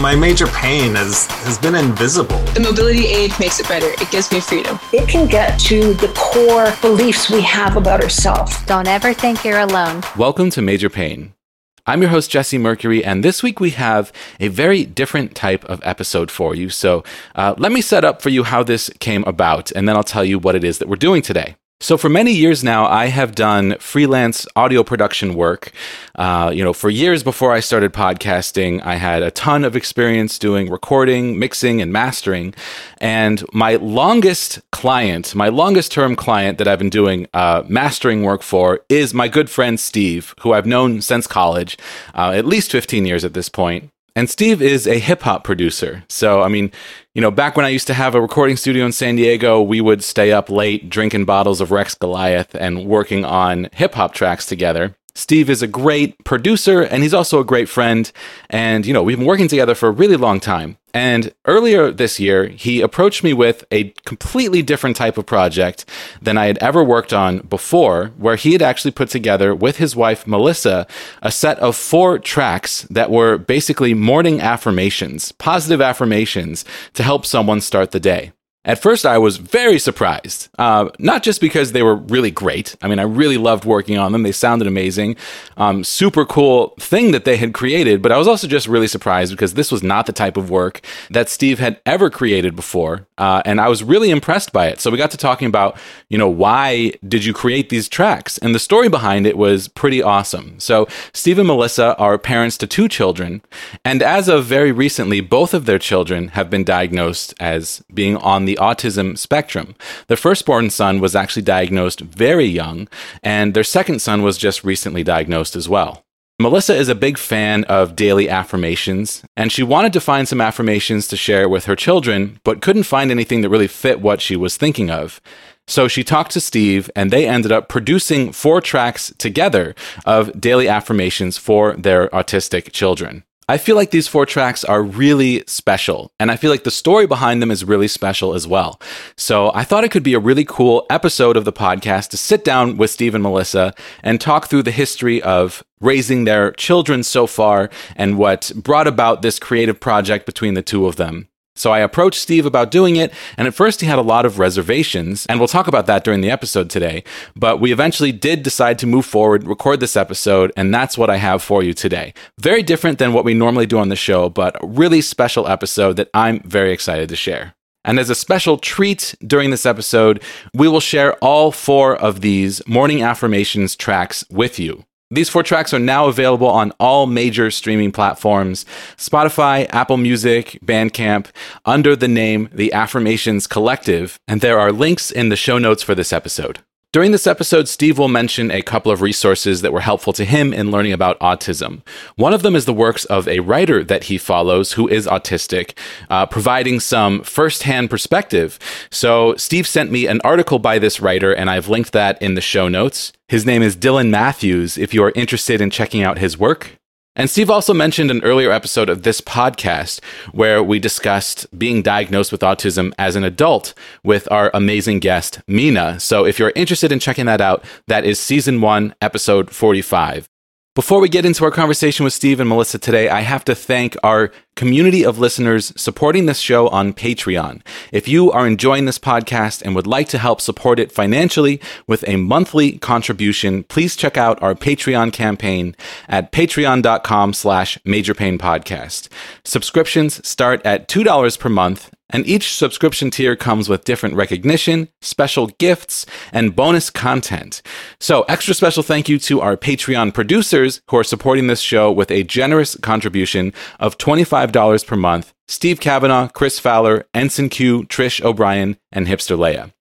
My major pain has, has been invisible. The mobility aid makes it better. It gives me freedom. It can get to the core beliefs we have about ourselves. Don't ever think you're alone. Welcome to Major Pain. I'm your host, Jesse Mercury, and this week we have a very different type of episode for you. So uh, let me set up for you how this came about, and then I'll tell you what it is that we're doing today. So for many years now, I have done freelance audio production work. Uh, you know, for years before I started podcasting, I had a ton of experience doing recording, mixing, and mastering. And my longest client, my longest term client that I've been doing uh, mastering work for, is my good friend Steve, who I've known since college, uh, at least 15 years at this point. And Steve is a hip hop producer. So, I mean, you know, back when I used to have a recording studio in San Diego, we would stay up late drinking bottles of Rex Goliath and working on hip hop tracks together. Steve is a great producer and he's also a great friend. And, you know, we've been working together for a really long time. And earlier this year, he approached me with a completely different type of project than I had ever worked on before, where he had actually put together with his wife, Melissa, a set of four tracks that were basically morning affirmations, positive affirmations to help someone start the day. At first, I was very surprised, uh, not just because they were really great. I mean, I really loved working on them. They sounded amazing. Um, super cool thing that they had created, but I was also just really surprised because this was not the type of work that Steve had ever created before. Uh, and I was really impressed by it. So we got to talking about, you know, why did you create these tracks? And the story behind it was pretty awesome. So Steve and Melissa are parents to two children. And as of very recently, both of their children have been diagnosed as being on the the autism spectrum. Their firstborn son was actually diagnosed very young, and their second son was just recently diagnosed as well. Melissa is a big fan of daily affirmations, and she wanted to find some affirmations to share with her children, but couldn't find anything that really fit what she was thinking of. So she talked to Steve, and they ended up producing four tracks together of daily affirmations for their autistic children. I feel like these four tracks are really special, and I feel like the story behind them is really special as well. So I thought it could be a really cool episode of the podcast to sit down with Steve and Melissa and talk through the history of raising their children so far and what brought about this creative project between the two of them. So I approached Steve about doing it, and at first he had a lot of reservations, and we'll talk about that during the episode today. But we eventually did decide to move forward, record this episode, and that's what I have for you today. Very different than what we normally do on the show, but a really special episode that I'm very excited to share. And as a special treat during this episode, we will share all four of these morning affirmations tracks with you. These four tracks are now available on all major streaming platforms Spotify, Apple Music, Bandcamp, under the name The Affirmations Collective, and there are links in the show notes for this episode. During this episode, Steve will mention a couple of resources that were helpful to him in learning about autism. One of them is the works of a writer that he follows who is autistic, uh, providing some firsthand perspective. So, Steve sent me an article by this writer, and I've linked that in the show notes. His name is Dylan Matthews, if you are interested in checking out his work. And Steve also mentioned an earlier episode of this podcast where we discussed being diagnosed with autism as an adult with our amazing guest, Mina. So if you're interested in checking that out, that is season one, episode 45. Before we get into our conversation with Steve and Melissa today, I have to thank our community of listeners supporting this show on Patreon. If you are enjoying this podcast and would like to help support it financially with a monthly contribution, please check out our Patreon campaign at patreon.com slash majorpainpodcast. Subscriptions start at $2 per month and each subscription tier comes with different recognition, special gifts, and bonus content. So, extra special thank you to our Patreon producers who are supporting this show with a generous contribution of $25 per month Steve Kavanaugh, Chris Fowler, Ensign Q, Trish O'Brien, and Hipster Leia.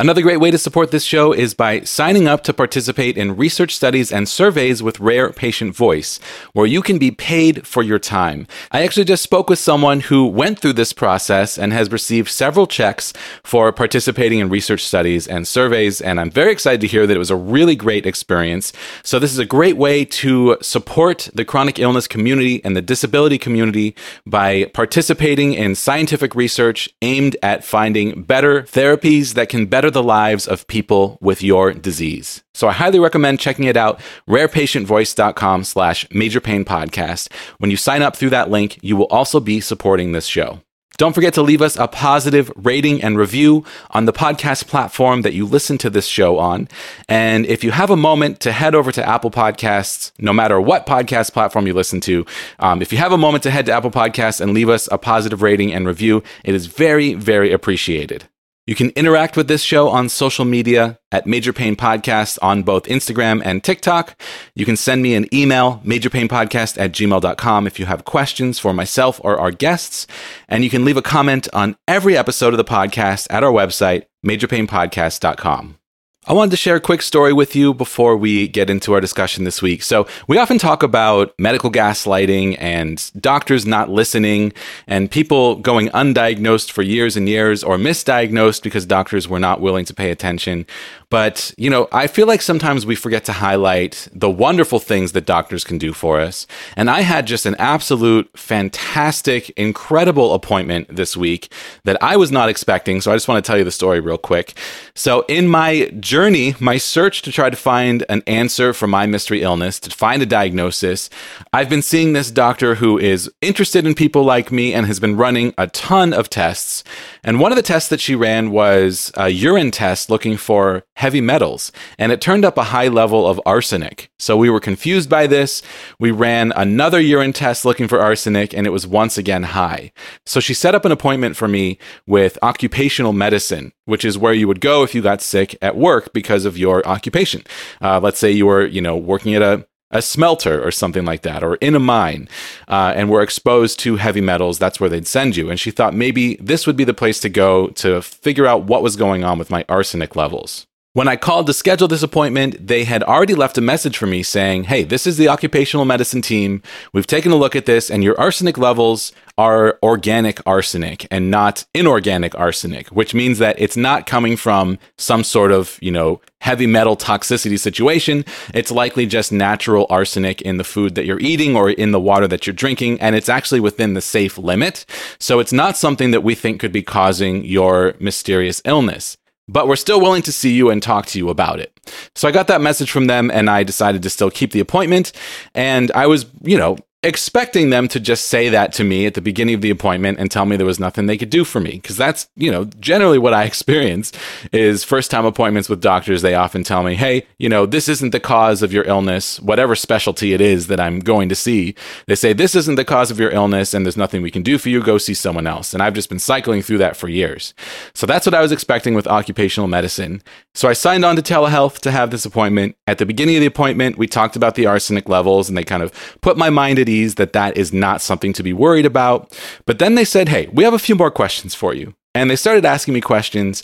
Another great way to support this show is by signing up to participate in research studies and surveys with Rare Patient Voice, where you can be paid for your time. I actually just spoke with someone who went through this process and has received several checks for participating in research studies and surveys, and I'm very excited to hear that it was a really great experience. So, this is a great way to support the chronic illness community and the disability community by participating in scientific research aimed at finding better therapies that can better better the lives of people with your disease. So I highly recommend checking it out, rarepatientvoice.com slash major pain podcast. When you sign up through that link, you will also be supporting this show. Don't forget to leave us a positive rating and review on the podcast platform that you listen to this show on. And if you have a moment to head over to Apple Podcasts, no matter what podcast platform you listen to, um, if you have a moment to head to Apple Podcasts and leave us a positive rating and review, it is very, very appreciated. You can interact with this show on social media at Major Pain Podcast on both Instagram and TikTok. You can send me an email, majorpainpodcast at gmail.com, if you have questions for myself or our guests. And you can leave a comment on every episode of the podcast at our website, majorpainpodcast.com. I wanted to share a quick story with you before we get into our discussion this week. So, we often talk about medical gaslighting and doctors not listening and people going undiagnosed for years and years or misdiagnosed because doctors were not willing to pay attention. But, you know, I feel like sometimes we forget to highlight the wonderful things that doctors can do for us. And I had just an absolute fantastic, incredible appointment this week that I was not expecting. So I just want to tell you the story real quick. So, in my journey, my search to try to find an answer for my mystery illness, to find a diagnosis, I've been seeing this doctor who is interested in people like me and has been running a ton of tests. And one of the tests that she ran was a urine test looking for heavy metals, and it turned up a high level of arsenic. So we were confused by this. We ran another urine test looking for arsenic, and it was once again high. So she set up an appointment for me with occupational medicine, which is where you would go if you got sick at work because of your occupation. Uh, let's say you were, you know, working at a a smelter or something like that, or in a mine, uh, and were exposed to heavy metals, that's where they'd send you. And she thought maybe this would be the place to go to figure out what was going on with my arsenic levels. When I called to schedule this appointment, they had already left a message for me saying, Hey, this is the occupational medicine team. We've taken a look at this, and your arsenic levels are organic arsenic and not inorganic arsenic, which means that it's not coming from some sort of, you know, heavy metal toxicity situation. It's likely just natural arsenic in the food that you're eating or in the water that you're drinking, and it's actually within the safe limit. So it's not something that we think could be causing your mysterious illness but we're still willing to see you and talk to you about it. So I got that message from them and I decided to still keep the appointment. And I was, you know, expecting them to just say that to me at the beginning of the appointment and tell me there was nothing they could do for me. Because that's you know generally what i experience is first time appointments with doctors they often tell me hey you know this isn't the cause of your illness whatever specialty it is that i'm going to see. They say this isn't the cause of your illness and there's nothing we can do for you. Go see someone else. And i've just been cycling through that for years. So that's what i was expecting with occupational medicine. So i signed on to telehealth to have this appointment. At the beginning of the appointment we talked about the arsenic levels and they kind of put my mind at that that is not something to be worried about. But then they said, hey, we have a few more questions for you. And they started asking me questions.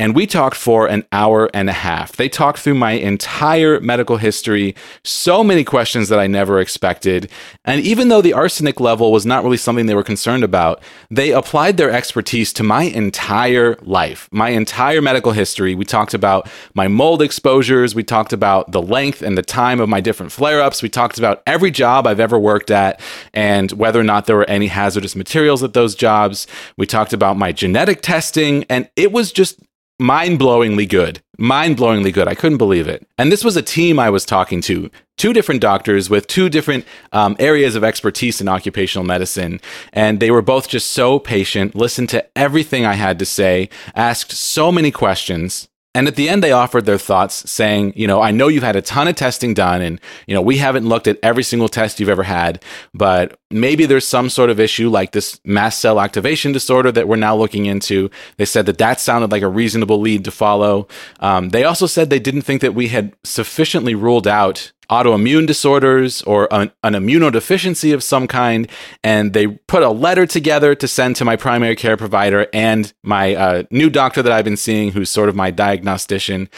And we talked for an hour and a half. They talked through my entire medical history, so many questions that I never expected. And even though the arsenic level was not really something they were concerned about, they applied their expertise to my entire life, my entire medical history. We talked about my mold exposures. We talked about the length and the time of my different flare ups. We talked about every job I've ever worked at and whether or not there were any hazardous materials at those jobs. We talked about my genetic testing, and it was just mind blowingly good. Mind blowingly good. I couldn't believe it. And this was a team I was talking to two different doctors with two different um, areas of expertise in occupational medicine. And they were both just so patient, listened to everything I had to say, asked so many questions. And at the end, they offered their thoughts saying, you know, I know you've had a ton of testing done and, you know, we haven't looked at every single test you've ever had, but maybe there's some sort of issue like this mast cell activation disorder that we're now looking into. They said that that sounded like a reasonable lead to follow. Um, they also said they didn't think that we had sufficiently ruled out autoimmune disorders or an, an, immunodeficiency of some kind. And they put a letter together to send to my primary care provider and my uh, new doctor that I've been seeing, who's sort of my diagnostician.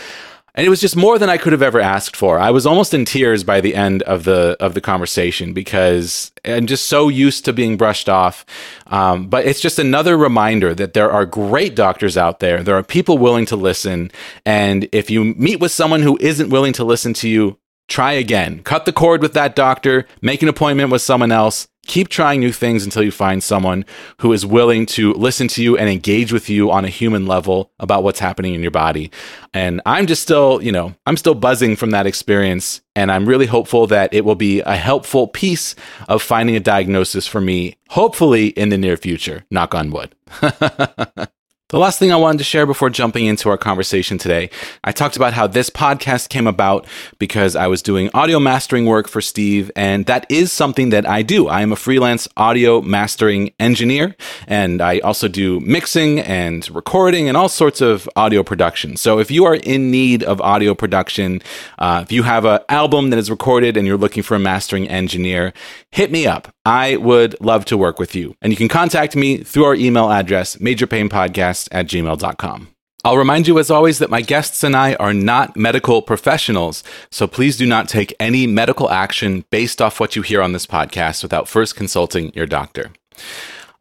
And it was just more than I could have ever asked for. I was almost in tears by the end of the of the conversation because I'm just so used to being brushed off. Um, but it's just another reminder that there are great doctors out there. There are people willing to listen, and if you meet with someone who isn't willing to listen to you, try again. Cut the cord with that doctor, make an appointment with someone else, keep trying new things until you find someone who is willing to listen to you and engage with you on a human level about what's happening in your body. And I'm just still, you know, I'm still buzzing from that experience. And I'm really hopeful that it will be a helpful piece of finding a diagnosis for me, hopefully in the near future. Knock on wood. The last thing I wanted to share before jumping into our conversation today, I talked about how this podcast came about because I was doing audio mastering work for Steve, and that is something that I do. I am a freelance audio mastering engineer, and I also do mixing and recording and all sorts of audio production. So if you are in need of audio production, uh, if you have an album that is recorded and you're looking for a mastering engineer, hit me up. I would love to work with you. And you can contact me through our email address, majorpainpodcast at gmail.com. I'll remind you, as always, that my guests and I are not medical professionals, so please do not take any medical action based off what you hear on this podcast without first consulting your doctor.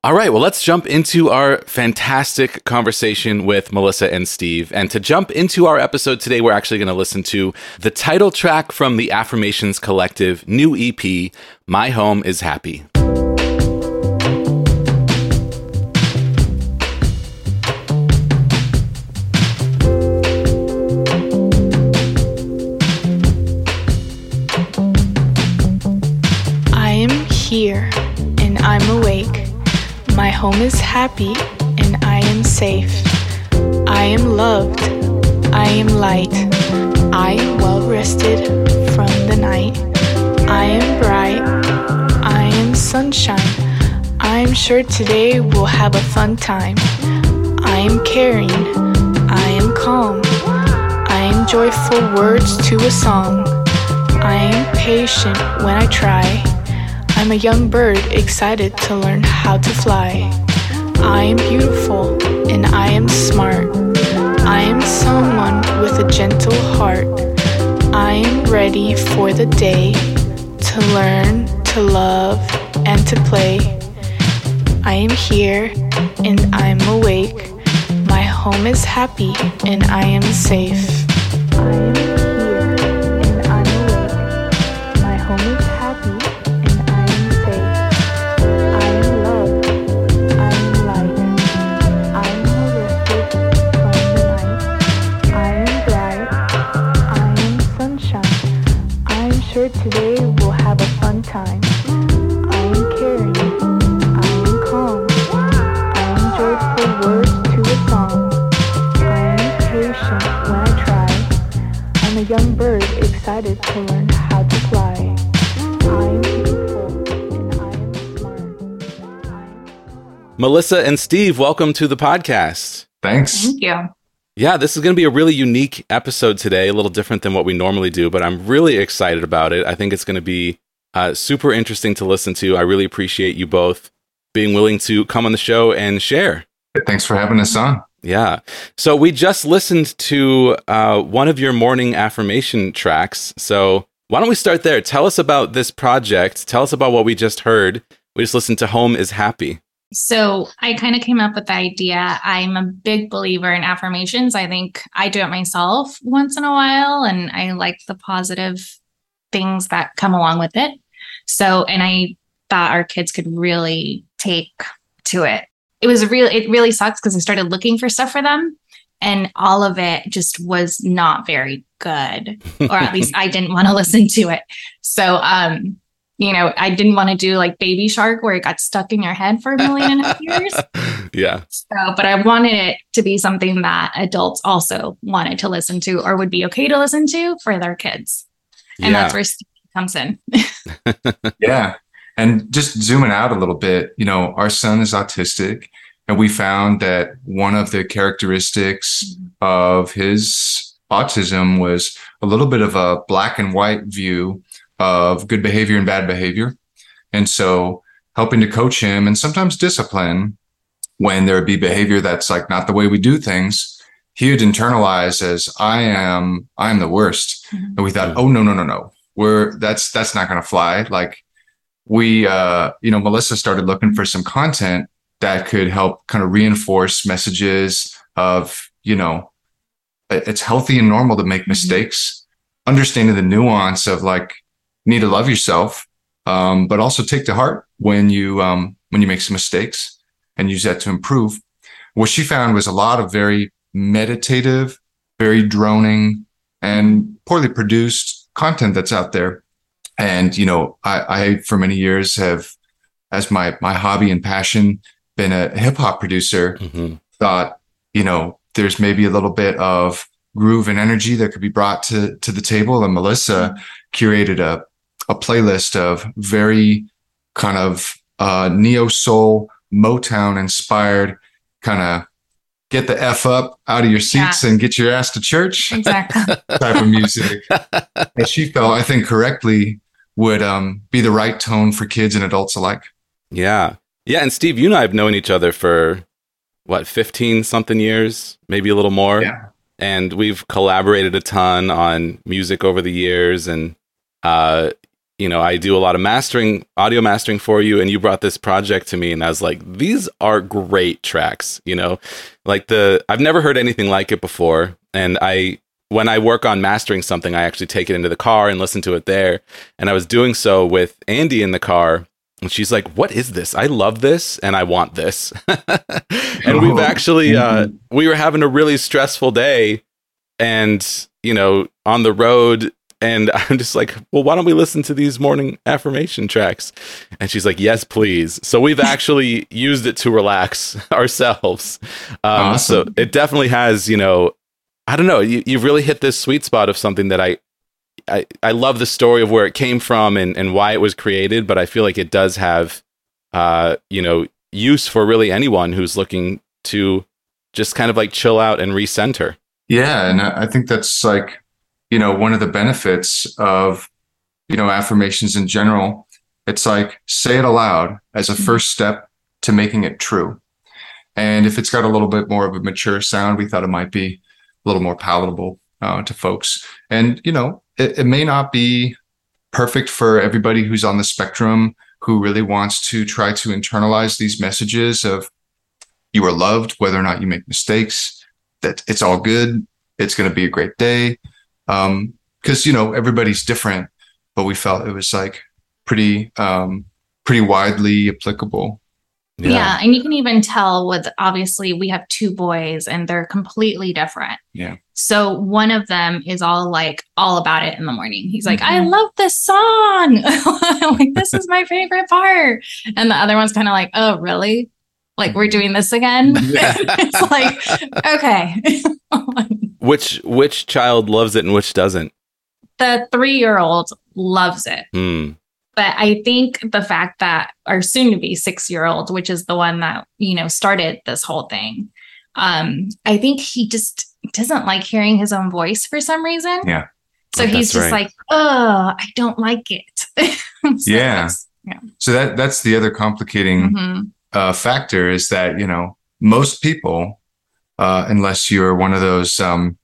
All right, well, let's jump into our fantastic conversation with Melissa and Steve. And to jump into our episode today, we're actually going to listen to the title track from the Affirmations Collective new EP, My Home is Happy. I am here. My home is happy and I am safe. I am loved. I am light. I am well rested from the night. I am bright. I am sunshine. I am sure today we'll have a fun time. I am caring. I am calm. I am joyful words to a song. I am patient when I try. I'm a young bird excited to learn how to fly. I am beautiful and I am smart. I am someone with a gentle heart. I am ready for the day to learn, to love, and to play. I am here and I'm awake. My home is happy and I am safe. Melissa and Steve, welcome to the podcast. Thanks. Thank you. Yeah, this is going to be a really unique episode today, a little different than what we normally do, but I'm really excited about it. I think it's going to be uh, super interesting to listen to. I really appreciate you both being willing to come on the show and share. Thanks for having us on. Yeah. So we just listened to uh, one of your morning affirmation tracks. So why don't we start there? Tell us about this project. Tell us about what we just heard. We just listened to Home is Happy. So I kind of came up with the idea. I'm a big believer in affirmations. I think I do it myself once in a while, and I like the positive things that come along with it. So, and I thought our kids could really take to it. It was real, it really sucks because I started looking for stuff for them, and all of it just was not very good, or at least I didn't want to listen to it. So, um, you know, I didn't want to do like Baby Shark where it got stuck in your head for a million and a half years. yeah. So, but I wanted it to be something that adults also wanted to listen to or would be okay to listen to for their kids. And yeah. that's where Steve comes in. Yeah. And just zooming out a little bit, you know, our son is autistic, and we found that one of the characteristics mm-hmm. of his autism was a little bit of a black and white view of good behavior and bad behavior. And so helping to coach him and sometimes discipline when there would be behavior that's like not the way we do things, he would internalize as I am, I am the worst. And we thought, oh no, no, no, no. We're that's that's not gonna fly. Like we uh, you know, Melissa started looking for some content that could help kind of reinforce messages of, you know, it's healthy and normal to make mistakes, understanding the nuance of like, need to love yourself um, but also take to heart when you um, when you make some mistakes and use that to improve. What she found was a lot of very meditative, very droning, and poorly produced content that's out there. And you know, I, I for many years have, as my my hobby and passion, been a hip hop producer. Mhm. Thought you know there's maybe a little bit of groove and energy that could be brought to to the table. And Melissa curated a a playlist of very kind of uh, neo soul Motown inspired kind of get the f up out of your seats and get your ass to church Exactly. type of music that she felt I think correctly would um, be the right tone for kids and adults alike. Yeah. Yeah. And Steve, you and I have known each other for what, 15 something years, maybe a little more. Yeah. And we've collaborated a ton on music over the years. And, uh, you know, I do a lot of mastering, audio mastering for you. And you brought this project to me, and I was like, these are great tracks. You know, like the, I've never heard anything like it before. And I, when I work on mastering something, I actually take it into the car and listen to it there. And I was doing so with Andy in the car. And she's like, "What is this? I love this, and I want this." and we've Oh. actually, uh, we were having a really stressful day, and you know, on the road. And I'm just like, well, why don't we listen to these morning affirmation tracks? And she's like, yes, please. So we've actually used it to relax ourselves. Um, So it definitely has, you know, I don't know. You, you've really hit this sweet spot of something that I, I, I love the story of where it came from and, and why it was created, but I feel like it does have, uh, you know, use for really anyone who's looking to just kind of like chill out and recenter. Yeah, and I think that's like, you know, one of the benefits of, you know, affirmations in general. It's like say it aloud as a first step to making it true. And if it's got a little bit more of a mature sound, we thought it might be a little more palatable uh, to folks. And you know, it, it may not be perfect for everybody who's on the spectrum who really wants to try to internalize these messages of you are loved, whether or not you make mistakes, that it's all good. It's going to be a great day. Um, cause you know, everybody's different, but we felt it was like pretty, um, pretty widely applicable. Yeah. And you can even tell with obviously we have two boys and they're completely different. Yeah. So one of them is all like all about it in the morning. He's like, I Mhm. love this song. Like, this is my favorite part. And the other one's kind of like, oh, really? Like we're doing this again? it's like, okay. Which which child loves it and which doesn't? the three year old loves it. Hmm. but I think the fact that our soon to be six year old, which is the one that, you know, started this whole thing, um, I think he just doesn't like hearing his own voice for some reason. Yeah. So he's just right. like, oh, I don't like it. So Yeah. Yeah. So that, that's the other complicating Mhm. Uh, factor is that, you know, most people, uh, unless you're one of those, um,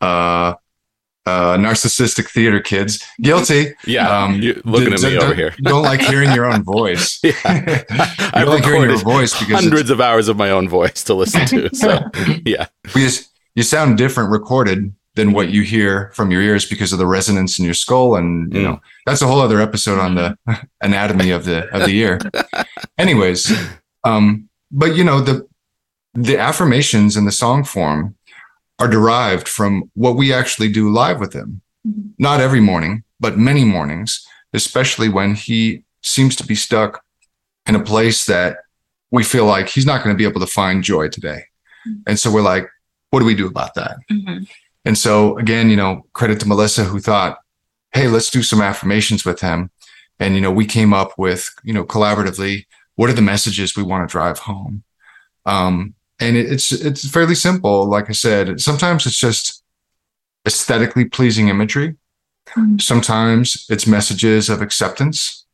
uh, uh, narcissistic theater kids, guilty. Yeah. Um, looking at me d- over here. Don't like hearing your own voice. Yeah. I've don't like hearing your voice because hundreds of hours of my own voice to listen to. So yeah. because you sound different recorded than what you hear from your ears because of the resonance in your skull and you Mm. know that's a whole other episode on the anatomy of the of the ear anyways um but you know the the affirmations in the song form are derived from what we actually do live with him Mhm. not every morning but many mornings especially when he seems to be stuck in a place that we feel like he's not going to be able to find joy today and so we're like what do we do about that Mhm. And so again, you know, credit to Melissa who thought, hey, let's do some affirmations with him. And, you know, we came up with, you know, collaboratively, what are the messages we want to drive home? Um, and it, it's it's fairly simple. Like I said, sometimes it's just aesthetically pleasing imagery. Mhm. Sometimes it's messages of acceptance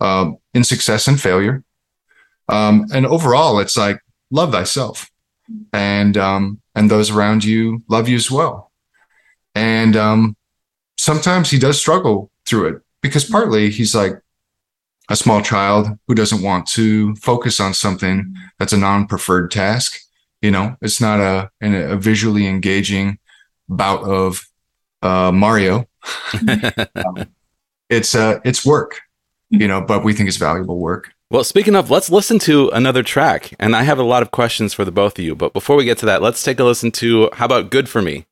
um, in success and failure. Um, and overall, it's like love thyself, and um, and those around you love you as well. And um, sometimes he does struggle through it because partly he's like a small child who doesn't want to focus on something that's a non-preferred task. You know, it's not a an- a visually engaging bout of uh, Mario. it's uh it's work, you know, but we think it's valuable work. Well, speaking of, let's listen to another track. And I have a lot of questions for the both of you. But before we get to that, let's take a listen to how about Good for Me?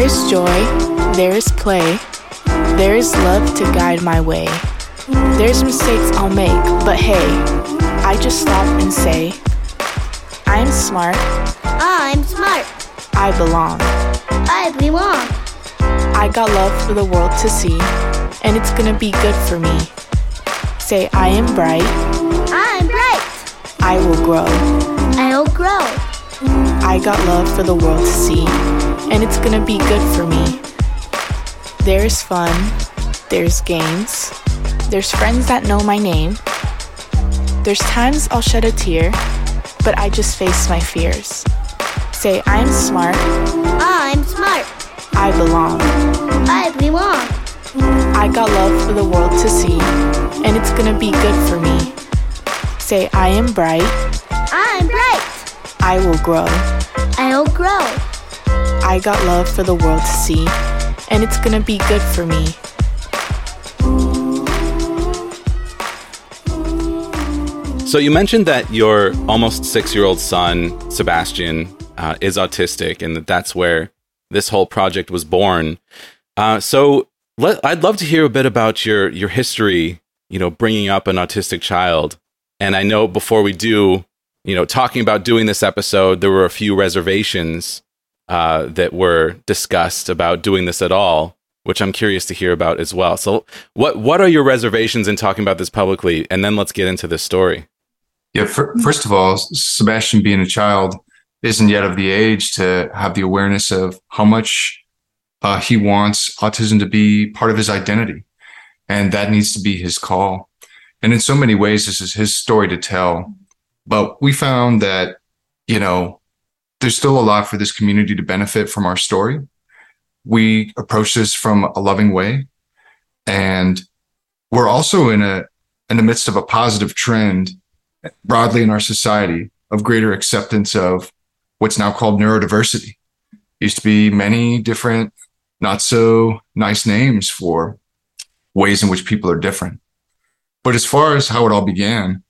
There is joy, there is play, there is love to guide my way. There's mistakes I'll make, but hey, I just stop and say, I'm smart, I'm smart. I belong. I belong. I got love for the world to see, and it's gonna be good for me. Say, I am bright, I'm bright. I will grow. I'll grow. I got love for the world to see, and it's gonna be good for me. There's fun, there's games, there's friends that know my name. There's times I'll shed a tear, but I just face my fears. Say, I'm smart, I'm smart. I belong. I belong. I got love for the world to see, and it's gonna be good for me. Say, I am bright, I'm bright. I will grow. I'll grow. I got love for the world to see, and it's gonna be good for me. So you mentioned that your almost six year old son, Sebastian, uh, is autistic and that that's where this whole project was born. Uh, so let, I'd love to hear a bit about your, your history, you know, bringing up an autistic child. And I know before we do, you know, talking about doing this episode, there were a few reservations uh, that were discussed about doing this at all, which I'm curious to hear about as well. So, what what are your reservations in talking about this publicly? And then let's get into this story. Yeah, fir- first of all, Sebastian being a child isn't yet of the age to have the awareness of how much uh, he wants autism to be part of his identity. And that needs to be his call. And in so many ways, this is his story to tell. But we found that, you know, there's still a lot for this community to benefit from our story. We approach this from a loving way. And we're also in a in the midst of a positive trend broadly in our society of greater acceptance of what's now called neurodiversity. Used to be many different, not so nice names for ways in which people are different. But as far as how it all began,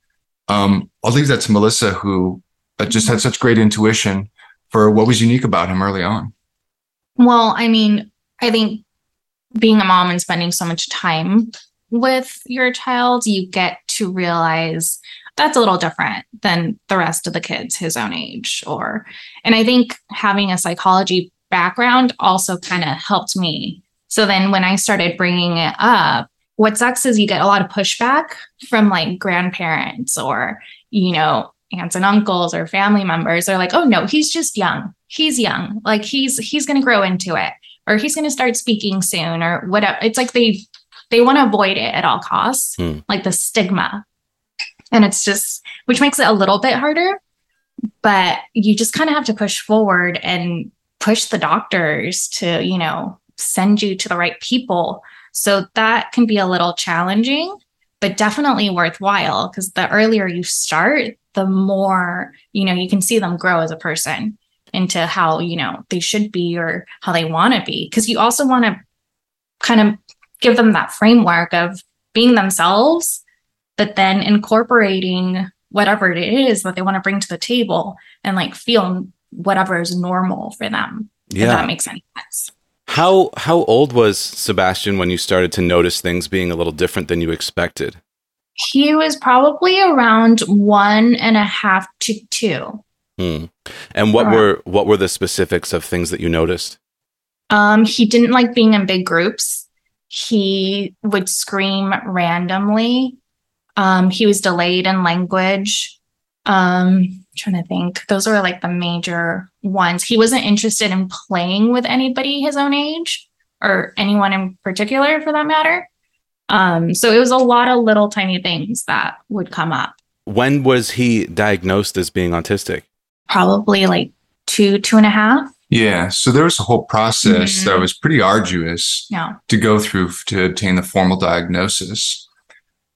um, I'll leave that to Melissa, who uh, just had such great intuition for what was unique about him early on. Well, I mean, I think being a mom and spending so much time with your child, you get to realize that's a little different than the rest of the kids his own age or and i think having a psychology background also kind of helped me so then when i started bringing it up what sucks is you get a lot of pushback from like grandparents or you know aunts and uncles or family members are like oh no he's just young. He's young. Like he's he's going to grow into it or he's going to start speaking soon or whatever. It's like they they want to avoid it at all costs Hmm. like the stigma. And it's just which makes it a little bit harder but you just kind of have to push forward and push the doctors to you know send you to the right people. So that can be a little challenging but definitely worthwhile because the earlier you start the more you know you can see them grow as a person into how you know they should be or how they want to be because you also want to kind of give them that framework of being themselves but then incorporating whatever it is that they want to bring to the table and like feel whatever is normal for them. If Yeah. that makes any sense. How how old was Sebastian when you started to notice things being a little different than you expected? He was probably around one and a half to two. Hmm. And what Correct. were what were the specifics of things that you noticed? Um, he didn't like being in big groups. He would scream randomly. Um, he was delayed in language. Um, trying to think. Those were like the major ones. He wasn't interested in playing with anybody his own age or anyone in particular for that matter. Um, so it was a lot of little tiny things that would come up. When was he diagnosed as being autistic? Probably like two, two and a half. Yeah. So there was a whole process Mhm. that was pretty arduous Yeah. to go through to obtain the formal diagnosis.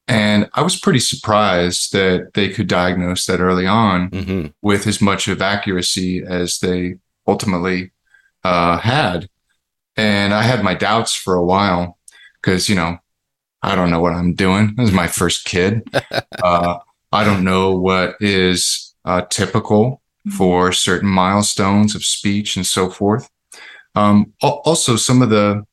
And I was pretty surprised that they could diagnose that early on hmm with as much of accuracy as they ultimately uh, had. And I had my doubts for a while because, you know, I don't know what I'm doing. This is my first kid. uh, I don't know what is uh, typical for certain milestones of speech and so forth. Um, also, some of the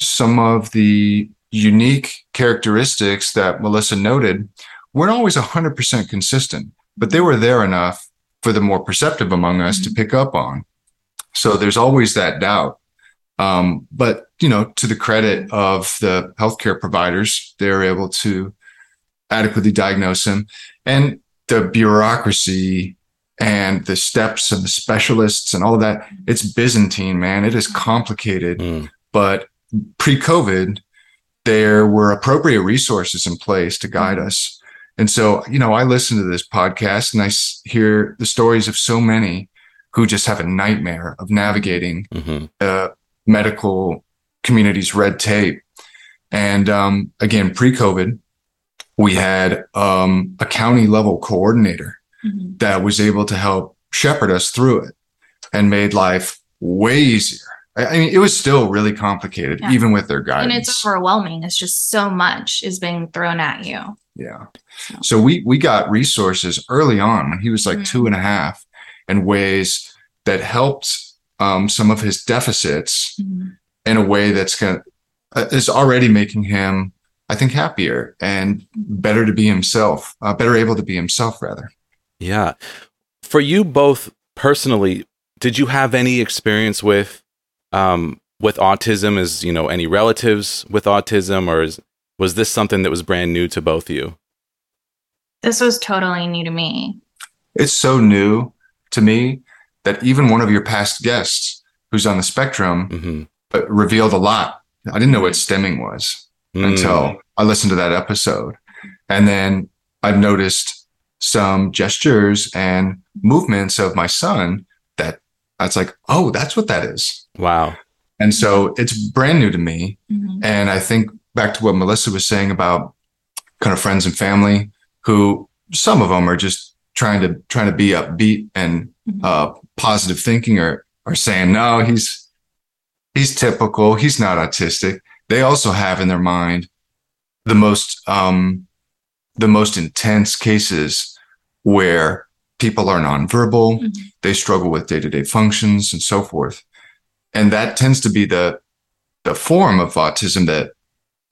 some of the unique characteristics that Melissa noted weren't always 100% consistent, but they were there enough for the more perceptive among us to pick up on. So there's always that doubt. Um, but you know, to the credit of the healthcare providers, they're able to adequately diagnose him, and the bureaucracy and the steps and the specialists and all of that. It's Byzantine, man. It is complicated, Mm. but pre-COVID, there were appropriate resources in place to guide us. And so, you know, I listen to this podcast and I hear the stories of so many who just have a nightmare of navigating hmm uh, medical community's red tape. And um, again, pre-COVID, we had um, a county level coordinator Mhm. that was able to help shepherd us through it and made life way easier. I mean, it was still really complicated, Yeah. even with their And guidance. it's overwhelming. It's just so much is being thrown at you. Yeah. So- So we we got resources early on when he was like Mhm. two and a half, in ways that helped um, some of his deficits in a way that's going uh, is already making him, I think, happier and better to be himself, uh, better able to be himself, rather. Yeah. For you both personally, did you have any experience with um with autism as, you know, any relatives with autism or is, was this something that was brand new to both of you? This was totally new to me. It's so new to me that even one of your past guests, who's on the spectrum, hmm uh, revealed a lot. I didn't know what stimming was. Mm. until I listened to that episode. And then I've noticed some gestures and movements of my son that that's like, oh, that's what that is. Wow. And so it's brand new to me. Mhm. And I think back to what Melissa was saying about kind of friends and family who some of them are just trying to trying to be upbeat and Mhm. uh, positive thinking or are saying, no, he's he's typical, he's not autistic. They also have in their mind the most um, the most intense cases where people are nonverbal, Mhm. they struggle with day-to-day functions and so forth. And that tends to be the the form of autism that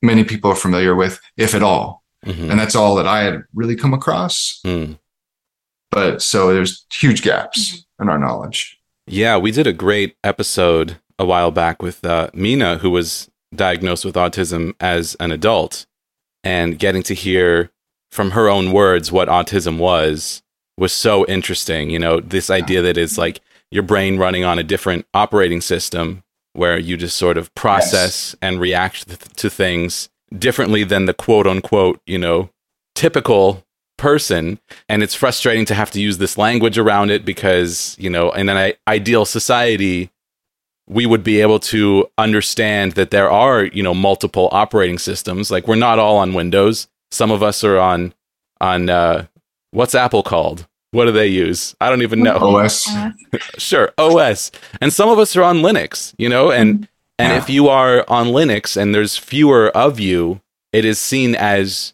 many people are familiar with, if at all. Mhm. And that's all that I had really come across. Mm. But so there's huge gaps in our knowledge. Yeah, we did a great episode a while back with uh, Mina, who was diagnosed with autism as an adult, and getting to hear from her own words what autism was was so interesting. You know, this idea that it's like your brain running on a different operating system where you just sort of process and react th- to things differently than the quote unquote, you know, typical person and it's frustrating to have to use this language around it because you know in an i- ideal society we would be able to understand that there are you know multiple operating systems. Like we're not all on windows. Some of us are on on uh what's apple called? What do they use? I don't even know. OS. Sure os and some of us are on linux you know and and Yeah. if you are on linux and there's fewer of you it is seen as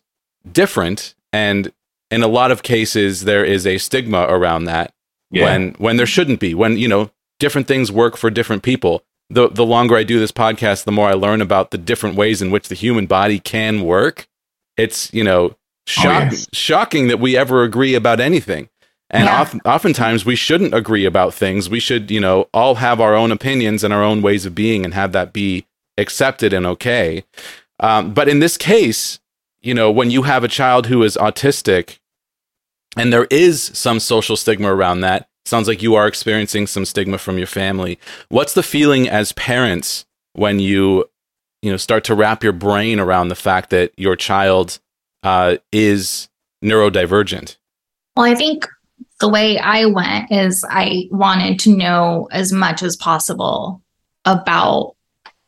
different. And in a lot of cases there is a stigma around that when when there shouldn't be when you know different things work for different people. The the longer i do this podcast the more i learn about the different ways in which the human body can work. It's you know shock, yes. shocking that we ever agree about anything. And Yeah. often, oftentimes we shouldn't agree about things. We should you know all have our own opinions and our own ways of being and have that be accepted and okay. Um, but in this case you know when you have a child who is autistic and there is some social stigma around that sounds like you are experiencing some stigma from your family. What's the feeling as parents when you you know start to wrap your brain around the fact that your child uh, is neurodivergent? Well, I think the way I went is I wanted to know as much as possible about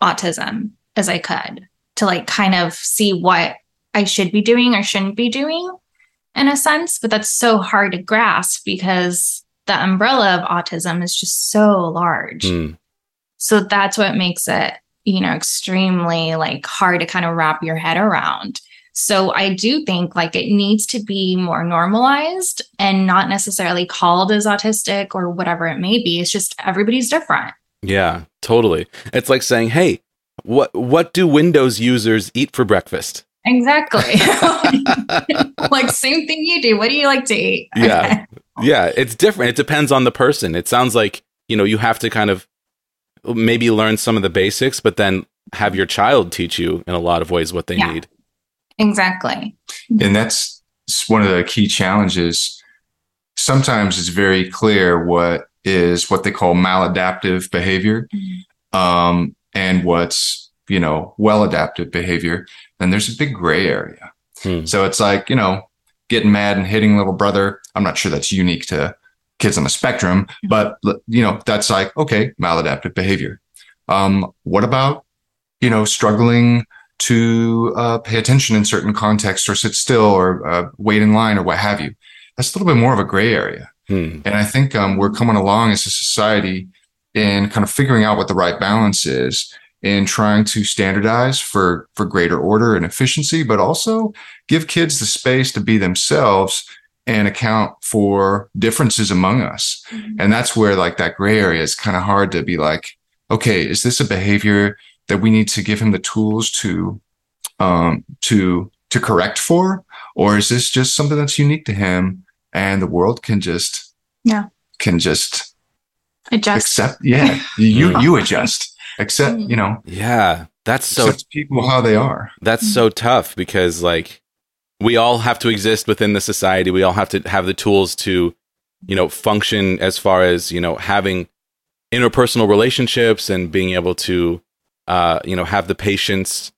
autism as I could to like kind of see what I should be doing or shouldn't be doing in a sense, but that's so hard to grasp because the umbrella of autism is just so large. Hmm. So that's what makes it, you know, extremely like hard to kind of wrap your head around. So I do think like it needs to be more normalized and not necessarily called as autistic or whatever it may be. It's just everybody's different. Yeah, totally. It's like saying, "Hey, what what do Windows users eat for breakfast?" Exactly. like same thing you do. What do you like to eat? Yeah. Yeah, it's different. It depends on the person. It sounds like, you know, you have to kind of maybe learn some of the basics, but then have your child teach you in a lot of ways what they Yeah. need. exactly. and that's one of the key challenges sometimes it's very clear what is what they call maladaptive behavior um, and what's you know well adaptive behavior then there's a big gray area Hmm. so it's like you know getting mad and hitting little brother i'm not sure that's unique to kids on the spectrum but you know that's like okay maladaptive behavior um, what about you know struggling to uh, pay attention in certain contexts or sit still or uh, wait in line or what have you. That's a little bit more of a gray area. Hmm. And I think um, we're coming along as a society in kind of figuring out what the right balance is in trying to standardize for for greater order and efficiency, but also give kids the space to be themselves and account for differences among us. And that's where like that gray area is kind of hard to be like, okay, is this a behavior that we need to give him the tools to um to to correct for or is this just something that's unique to him and the world can just Yeah. can just Adjust. accept yeah you you adjust accept you know Yeah, that's so accept people how they are that's so tough because like we all have to exist within the society. We all have to have the tools to, you know, function as far as, you know, having interpersonal relationships and being able to uh, you know, have the patience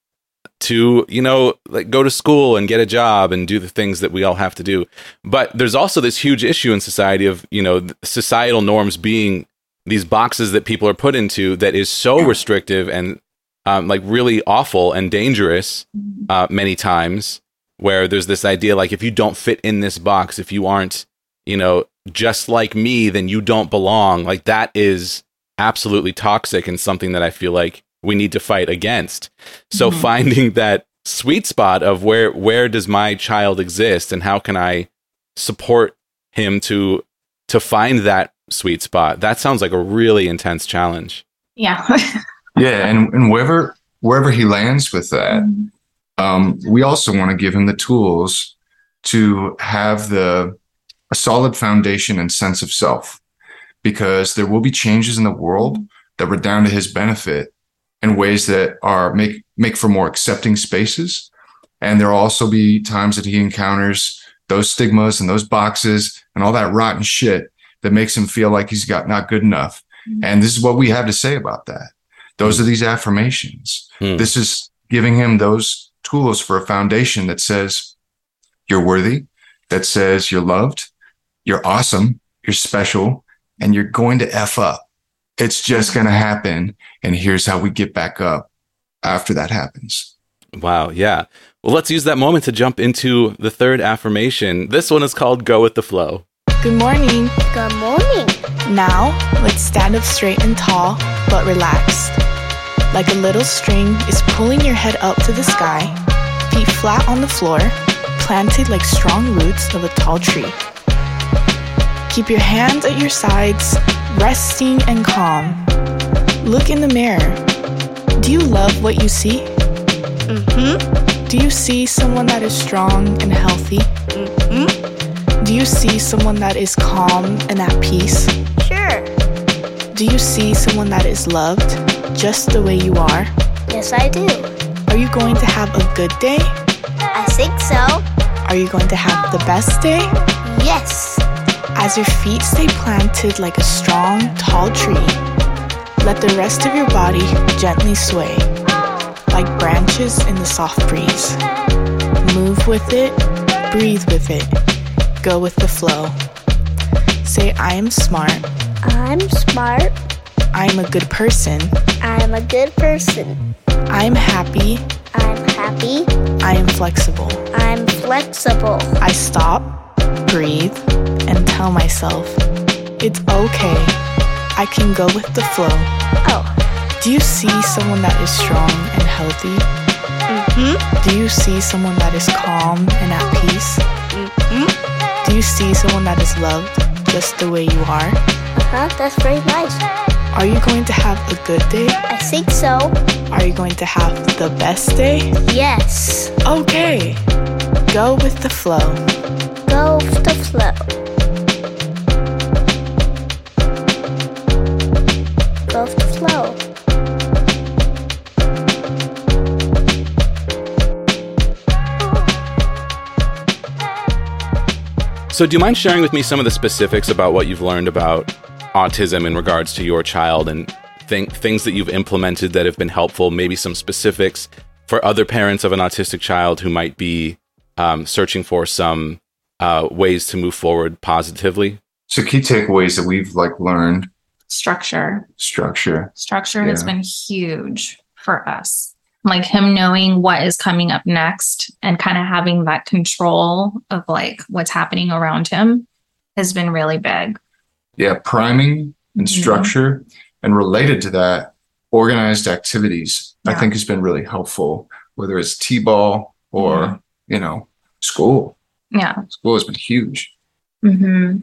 to, you know, like go to school and get a job and do the things that we all have to do. But there's also this huge issue in society of, you know, societal norms being these boxes that people are put into that is so restrictive and um, like really awful and dangerous uh, many times where there's this idea like if you don't fit in this box if you aren't you know just like me then you don't belong. Like that is absolutely toxic and something that i feel like we need to fight against. So Mhm. finding that sweet spot of where where does my child exist and how can i support him to to find that sweet spot. That sounds like a really intense challenge. Yeah. yeah and and wherever wherever he lands with that um, we also want to give him the tools to have the a solid foundation and sense of self because there will be changes in the world that were down to his benefit in ways that are make make for more accepting spaces. And there'll also be times that he encounters those stigmas and those boxes and all that rotten shit that makes him feel like he's got not good enough and this is what we have to say about that those are these affirmations Hmm. this is giving him those tools for a foundation that says you're worthy, that says you're loved, you're awesome, you're special, and you're going to F up. It's just going to happen. And here's how we get back up after that happens. Wow, yeah. Well, let's use that moment to jump into the third affirmation. This one is called Go with the Flow. Good morning. Good morning. Now, let's stand up straight and tall, but relaxed. Like a little string is pulling your head up to the sky, feet flat on the floor, planted like strong roots of a tall tree. Keep your hands at your sides, resting and calm. Look in the mirror. Do you love what you see? Mm-hmm. Do you see someone that is strong and healthy? Mm-hmm. Do you see someone that is calm and at peace? Sure. Do you see someone that is loved just the way you are? Yes, I do. Are you going to have a good day? I think so. Are you going to have the best day? Yes. As your feet stay planted like a strong, tall tree, let the rest of your body gently sway, like branches in the soft breeze. Move with it, breathe with it, go with the flow. Say, I am smart, I'm smart. I am a good person, I'm a good person. I am happy, I'm happy. I am flexible. I'm flexible. I stop, breathe, and tell myself, it's okay. I can go with the flow. Oh. Do you see someone that is strong and healthy? Mm-hmm. Do you see someone that is calm and at peace? Mm-hmm. Do you see someone that is loved just the way you are? Uh-huh. That's very nice. Are you going to have a good day? I think so. Are you going to have the best day? Yes. Okay. Go with the flow. Go with the flow. Go with the flow. So, do you mind sharing with me some of the specifics about what you've learned about autism in regards to your child and th- things that you've implemented that have been helpful? Maybe some specifics for other parents of an autistic child who might be um, searching for some uh, ways to move forward positively. So key takeaways that we've like learned Structure. structure. Structure has been huge for us. Like him knowing what is coming up next and kind of having that control of like what's happening around him has been really big. Yeah, priming and Mhm. structure, and related to that, organized activities. I think has been really helpful. Whether it's t-ball or Mhm. you know school. Yeah. School has been huge. hmm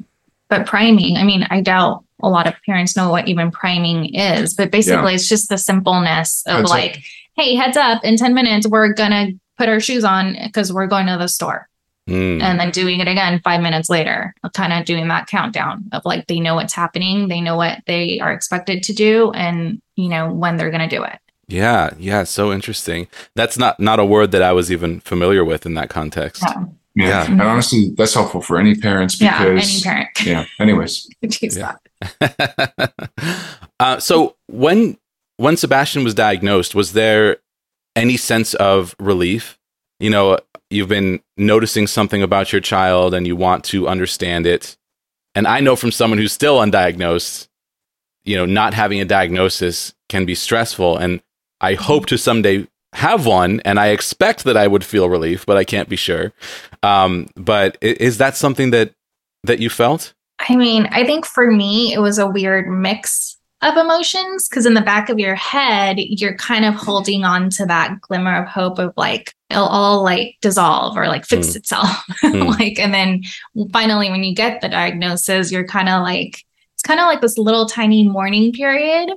But priming, I mean, I doubt a lot of parents know what even priming is, but basically it's just the simpleness of up. like, hey, heads up, in 10 minutes, we're going to put our shoes on because we're going to the store. Mm. And then doing it again five minutes later, kind of doing that countdown of like, they know what's happening, they know what they are expected to do, and, you know, when they're going to do it. Yeah, yeah, so interesting. That's not not a word that I was even familiar with in that context. Yeah. Yeah. Yeah. And honestly, that's helpful for any parents Yeah. because Any parent. yeah. Anyways. could Yeah. that. uh, so when when Sebastian was diagnosed, was there any sense of relief? You know, you've been noticing something about your child and you want to understand it. And I know from someone who's still undiagnosed, you know, not having a diagnosis can be stressful. And I hope to someday have one, and I expect that I would feel relief, but I can't be sure. Um, but is that something that that you felt? I mean, I think for me, it was a weird mix of emotions because in the back of your head, you're kind of holding on to that glimmer of hope of like, it'll all like dissolve or like fix Mm. itself. Mm. like, and then finally, when you get the diagnosis, you're kind of like, it's kind of like this little tiny mourning period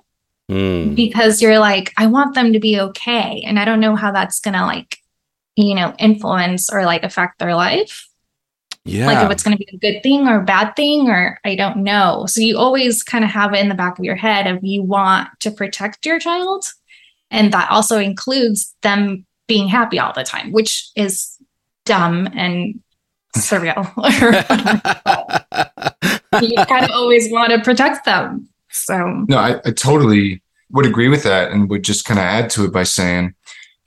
Mm. because you're like, I want them to be okay. And I don't know how that's going to like, you know, influence or like affect their life Yeah. like if it's going to be a good thing or a bad thing or i don't know. So you always kind of have it in the back of your head of you want to protect your child and that also includes them being happy all the time which is dumb and surreal. You kind of always want to protect them so. No, I, I totally would agree with that and would just kind of add to it by saying,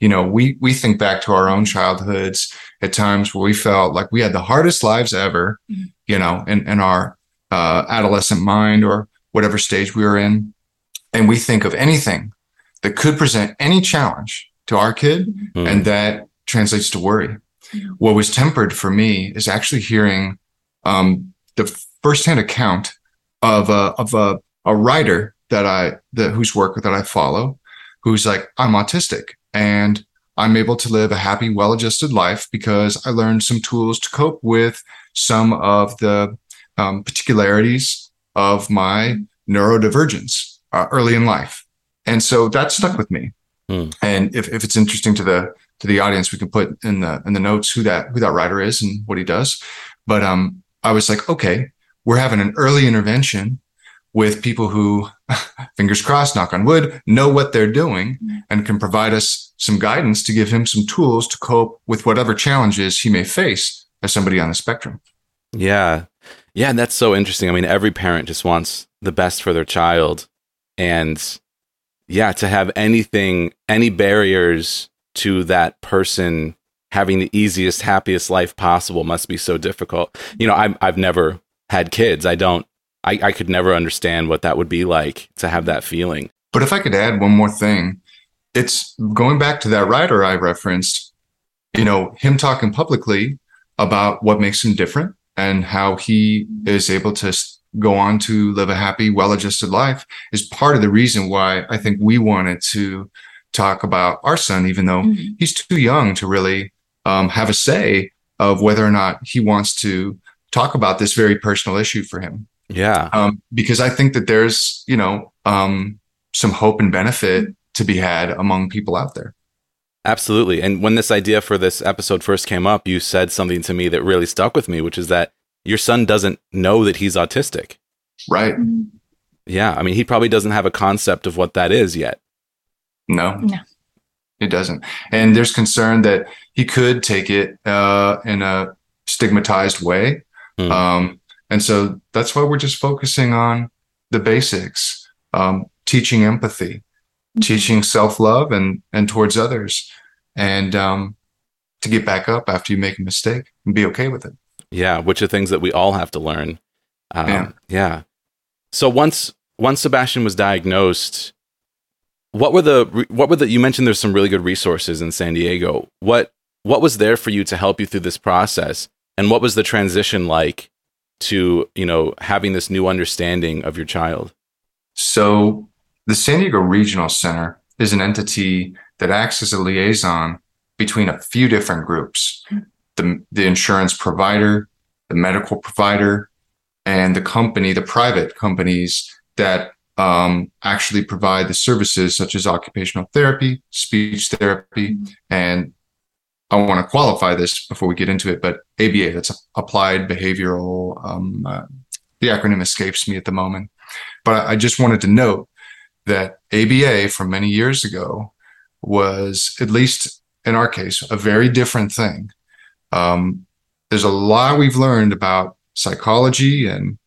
you know, we we think back to our own childhoods at times where we felt like we had the hardest lives ever, Mhm. you know, in, in our uh, adolescent mind or whatever stage we were in. And we think of anything that could present any challenge to our kid, Mm. and that translates to worry. Mhm. What was tempered for me is actually hearing um, the firsthand account of a of a, a writer that I that whose work that I follow, who's like I'm autistic and I'm able to live a happy, well-adjusted life because I learned some tools to cope with some of the um, particularities of my neurodivergence uh, early in life, and so that stuck with me. Hmm. And if, if it's interesting to the to the audience, we can put in the in the notes who that who that writer is and what he does. But um, I was like, okay, we're having an early intervention with people who, fingers crossed, knock on wood, know what they're doing mm-hmm. and can provide us some guidance to give him some tools to cope with whatever challenges he may face as somebody on the spectrum. Yeah. Yeah, and that's so interesting. I mean, every parent just wants the best for their child. And yeah, to have anything, any barriers to that person having the easiest, happiest life possible must be so difficult. You know, I've, I've never had kids. I don't, I, I could never understand what that would be like to have that feeling. But if I could add one more thing, it's going back to that writer I referenced, you know, him talking publicly about what makes him different and how he is able to go on to live a happy, well adjusted life is part of the reason why I think we wanted to talk about our son, even though Mhm. he's too young to really um, have a say of whether or not he wants to talk about this very personal issue for him. Yeah. Um, because I think that there's, you know, um, some hope and benefit to be had among people out there. Absolutely. And when this idea for this episode first came up, you said something to me that really stuck with me, which is that your son doesn't know that he's autistic. Right. Yeah. I mean, he probably doesn't have a concept of what that is yet. No. No. It doesn't. And there's concern that he could take it uh, in a stigmatized way. Hmm. Um, and so that's why we're just focusing on the basics, um, teaching empathy, teaching self-love and and towards others, and um, to get back up after you make a mistake and be okay with it. Yeah. Which are things that we all have to learn. Um, Yeah. yeah. So once, once Sebastian was diagnosed, what were the, what were the, you mentioned there's some really good resources in San Diego. What, what was there for you to help you through this process? And what was the transition like to, you know, having this new understanding of your child? So the San Diego Regional Center is an entity that acts as a liaison between a few different groups. The, the insurance provider, the medical provider, and the company, the private companies that um, actually provide the services such as occupational therapy, speech therapy, and I want to qualify this before we get into it, but ABA, that's applied behavioral, um, uh, the acronym escapes me at the moment. But I just wanted to note that ABA from many years ago was, at least in our case, a very different thing. Um, there's a lot we've learned about psychology and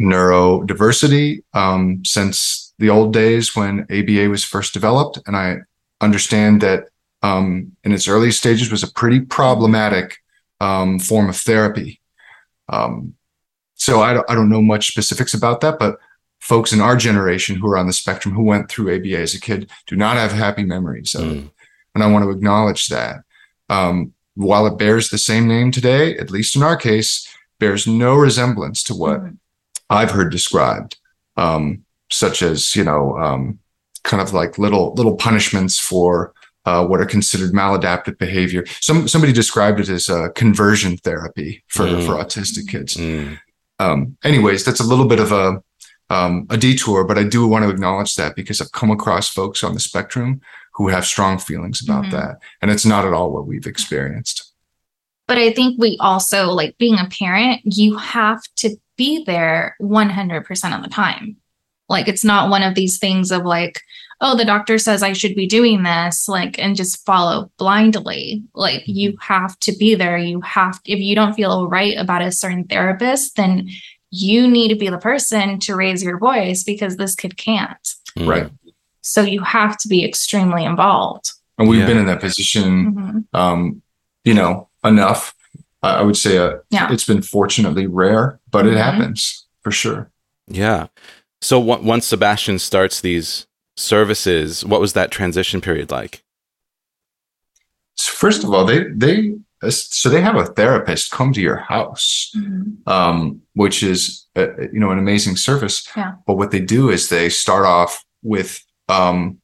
neurodiversity um, since the old days when ABA was first developed. And I understand that um, in its early stages was a pretty problematic um, form of therapy. Um, so I don't, I don't know much specifics about that, but folks in our generation who are on the spectrum who went through ABA as a kid do not have happy memories of it. Mm. And I want to acknowledge that. Um, while it bears the same name today, at least in our case, bears no resemblance to what I've heard described, um, such as, you know, um, kind of like little, little punishments for uh, what are considered maladaptive behavior. Some, somebody described it as uh, conversion therapy for, Mm. for autistic kids Mm. um, anyways, that's a little bit of a um, a detour, but I do want to acknowledge that because I've come across folks on the spectrum who have strong feelings about Mhm. that, and it's not at all what we've experienced. But I think we also, like being a parent, you have to be there 100% of the time. Like, it's not one of these things of like, oh, the doctor says I should be doing this, like, and just follow blindly. Like, you have to be there. You have, if you don't feel right about a certain therapist, then you need to be the person to raise your voice because this kid can't. Mm. Right. So you have to be extremely involved. And we've Yeah. been in that position, Mhm. um, you know, enough. I I would say uh, Yeah. it's been fortunately rare, but it Mhm. happens for sure. Yeah. So on- once Sebastian starts these services, what was that transition period like? So first of all, they they so they have a therapist come to your house. um, which is uh, you know an amazing service. Yeah. But what they do is they start off with um,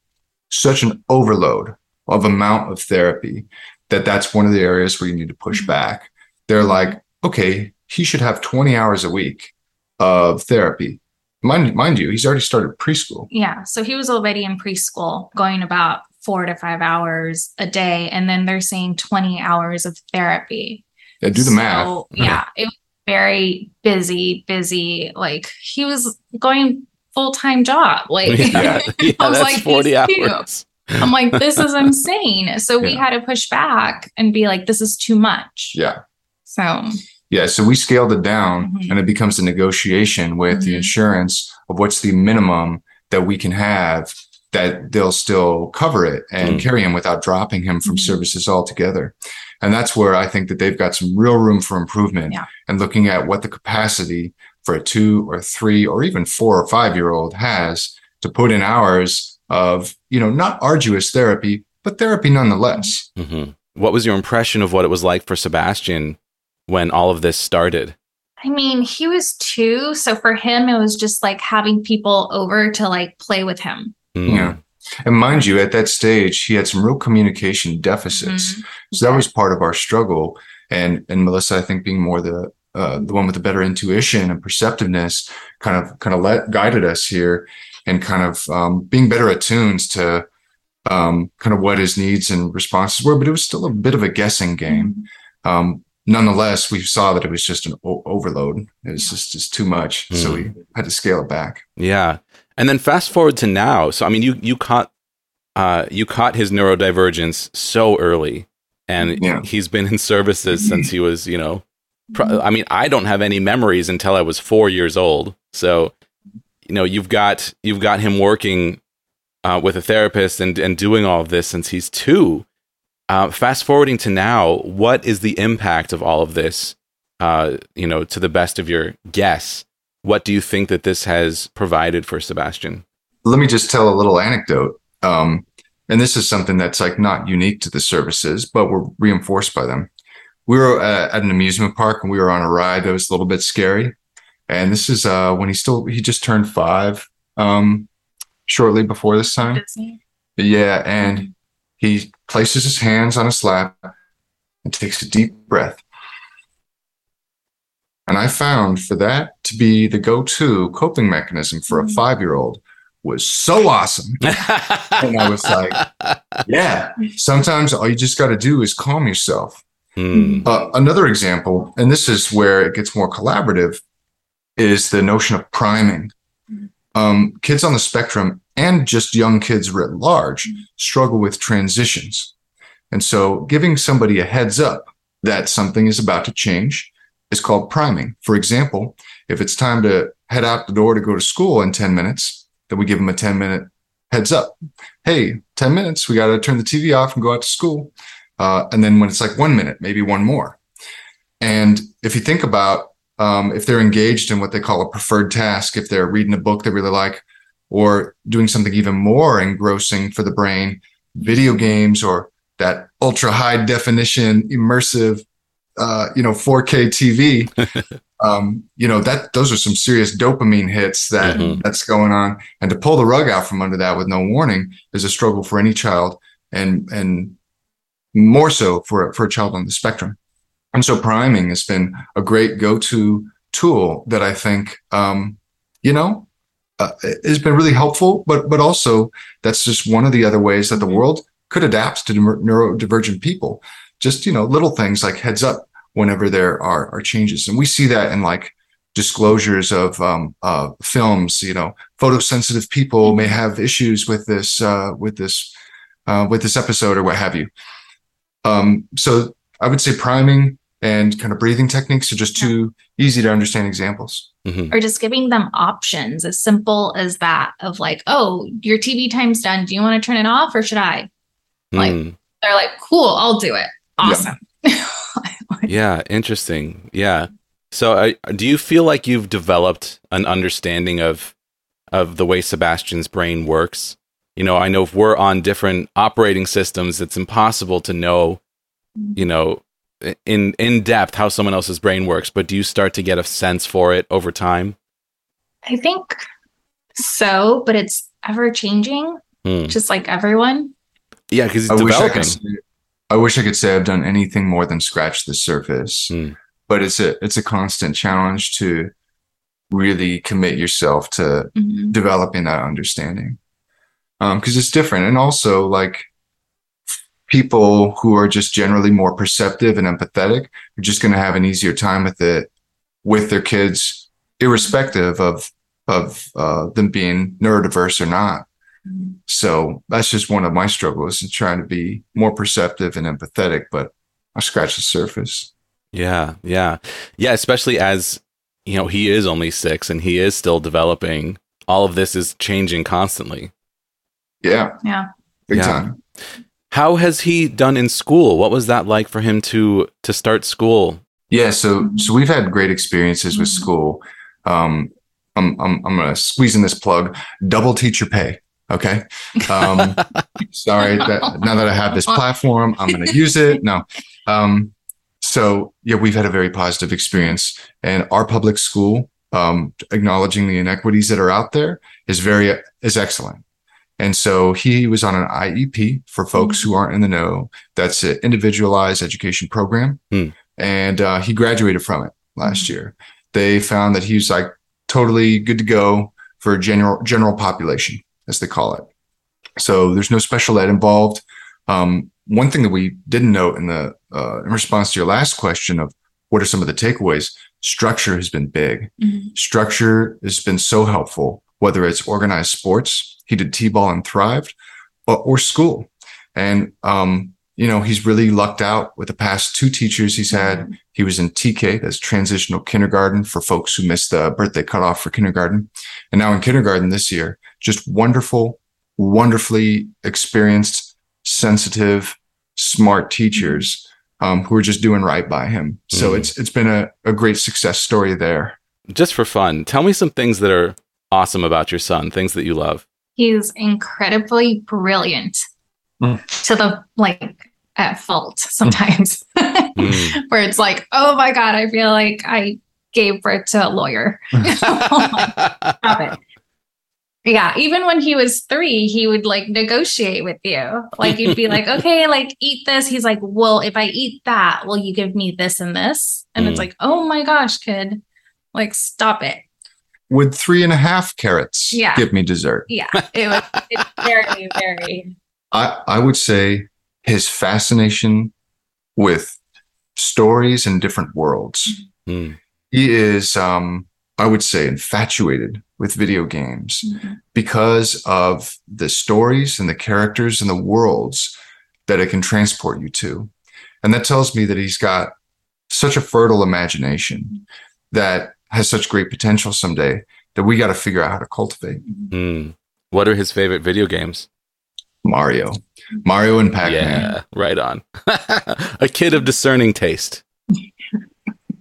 such an overload of amount of therapy that that's one of the areas where you need to push Mhm. back. They're like, okay, he should have 20 hours a week of therapy. Mind, mind you, he's already started preschool. Yeah. So he was already in preschool, going about four to five hours a day. And then they're saying 20 hours of therapy. Yeah, do the math. Yeah. It was very busy, busy. Like he was going full time job. Like, yeah, yeah I was like, 40 hours. I'm like, this is insane. So we had to push back and be like, this is too much. Yeah. So, Yeah, so we scaled it down Mhm. and it becomes a negotiation with the Mhm. insurance of what's the minimum that we can have that they'll still cover it and Mm. carry him without dropping him from Mhm. services altogether. And that's where I think that they've got some real room for improvement Yeah. and looking at what the capacity for a two or three or even four or five year old has to put in hours of, you know, not arduous therapy, but therapy nonetheless. hmm What was your impression of what it was like for Sebastian when all of this started? I mean, he was two. So for him, it was just like having people over to like play with him. Mm. Yeah. And mind you, at that stage, he had some real communication deficits. Mhm. So that was part of our struggle. And and Melissa, I think being more the uh, the one with the better intuition and perceptiveness, kind of kind of let guided us here, and kind of um, being better attuned to um, kind of what his needs and responses were. But it was still a bit of a guessing game. Um, nonetheless, we saw that it was just an o- overload. It was just just too much, so we had to scale it back. Yeah. And then fast forward to now. So I mean you you caught uh you caught his neurodivergence so early and Yeah. he's been in services since he was, you know, pro- I mean I don't have any memories until I was 4 years old. So you know, you've got you've got him working uh, with a therapist and and doing all of this since he's 2. Uh, fast forwarding to now, what is the impact of all of this? Uh, you know, to the best of your guess, what do you think that this has provided for Sebastian? let me just tell a little anecdote. Um, and this is something that's like not unique to the services, but we're reinforced by them. We were uh, at an amusement park and we were on a ride that was a little bit scary. And this is uh, when he still he just turned five um, shortly before this time. Disney. Yeah, and he places his hands on his lap and takes a deep breath. And I found for that to be the go-to coping mechanism for a five-year-old was so awesome. And I was like, yeah, sometimes all you just got to do is calm yourself. Hmm. Uh, another example, and this is where it gets more collaborative, is the notion of priming. Um, kids on the spectrum and just young kids writ large struggle with transitions. And so giving somebody a heads up that something is about to change is called priming. For example, if it's time to head out the door to go to school in 10 minutes, then we give them a 10 minute heads up. Hey, 10 minutes, we got to turn the TV off and go out to school. Uh, and then when it's like one minute, maybe one more. And if you think about um, if they're engaged in what they call a preferred task, if they're reading a book they really like, or doing something even more engrossing for the brain, video games or that ultra high definition, immersive, uh, you know, 4K TV, um, you know, that those are some serious dopamine hits that Mhm. that's going on. And to pull the rug out from under that with no warning is a struggle for any child, and and more so for for a child on the spectrum. And so priming has been a great go-to tool that I think, um, you know, uh, has been really helpful. But but also that's just one of the other ways that the world could adapt to neurodivergent people. Just you know, little things like heads up whenever there are are changes, and we see that in like disclosures of um, uh, films. You know, photosensitive people may have issues with this uh, with this uh, with this episode or what have you. Um, so I would say priming and kind of breathing techniques are just two easy to understand examples. Mhm. Or just giving them options as simple as that of like, oh, your TV time's done. Do you want to turn it off or should I? Like- Hmm. They're like, cool, I'll do it. Awesome. Yeah, interesting. Yeah. So, uh, do you feel like you've developed an understanding of of the way Sebastian's brain works? You know, I know if we're on different operating systems, it's impossible to know, you know, in in depth how someone else's brain works. But do you start to get a sense for it over time? I think so, but it's ever changing, Hmm. just like everyone. Yeah, because I it's wish I developing. could. Say, I wish I could say I've done anything more than scratch the surface, Hmm. but it's a it's a constant challenge to really commit yourself to Mhm. developing that understanding because it's different and also like people who are just generally more perceptive and empathetic are just going to have an easier time with it with their kids irrespective of of uh, them being neurodiverse or not so that's just one of my struggles in trying to be more perceptive and empathetic but i scratch the surface Yeah, yeah, yeah. Especially as you know, he is only six and he is still developing. All of this is changing constantly. yeah Yeah. big Yeah. time How has he done in school? What was that like for him to to start school? Yeah, so so we've had great experiences with Mhm. school. Um, I'm I'm I'm gonna squeeze in this plug. Double teacher pay. Okay. Um, sorry that now that I have this platform, I'm gonna use it. No. Um, so yeah, we've had a very positive experience, and our public school, um, acknowledging the inequities that are out there, is very is excellent. And so he was on an IEP for folks who aren't in the know. That's an individualized education program, Hmm. and uh, he graduated from it last year. They found that he was like totally good to go for general general population, as they call it. So there's no special ed involved. Um, one thing that we didn't note in the uh, in response to your last question of what are some of the takeaways, structure has been big. Structure has been so helpful, whether it's organized sports, he did t-ball and thrived, or, or school. And um, you know, he's really lucked out with the past two teachers he's had. He was in TK, that's transitional kindergarten for folks who missed the birthday cutoff for kindergarten. And now in kindergarten this year, just wonderful, wonderfully experienced, sensitive, smart teachers um, who are just doing right by him. So Mhm. it's it's been a, a great success story there. Just for fun, tell me some things that are awesome about your son, things that you love. He's incredibly brilliant Mm. to the like at fault sometimes, Mm. where it's like, oh my God, I feel like I gave birth to a lawyer. it. Yeah, even when he was three, he would like negotiate with you. Like you'd be like, okay, like eat this. He's like, well, if I eat that, will you give me this and this? And Mm. it's like, oh my gosh, kid, like stop it. Would three and a half carrots Yeah. give me dessert? Yeah, it was it's very, very. I, I would say his fascination with stories and different worlds. Mm. He is, um, I would say, infatuated with video games because of the stories and the characters and the worlds that it can transport you to. And that tells me that he's got such a fertile imagination that has such great potential someday that we got to figure out how to cultivate. Mm. What are his favorite video games? Mario, Mario and Pac-Man. Yeah, right on. a kid of discerning taste.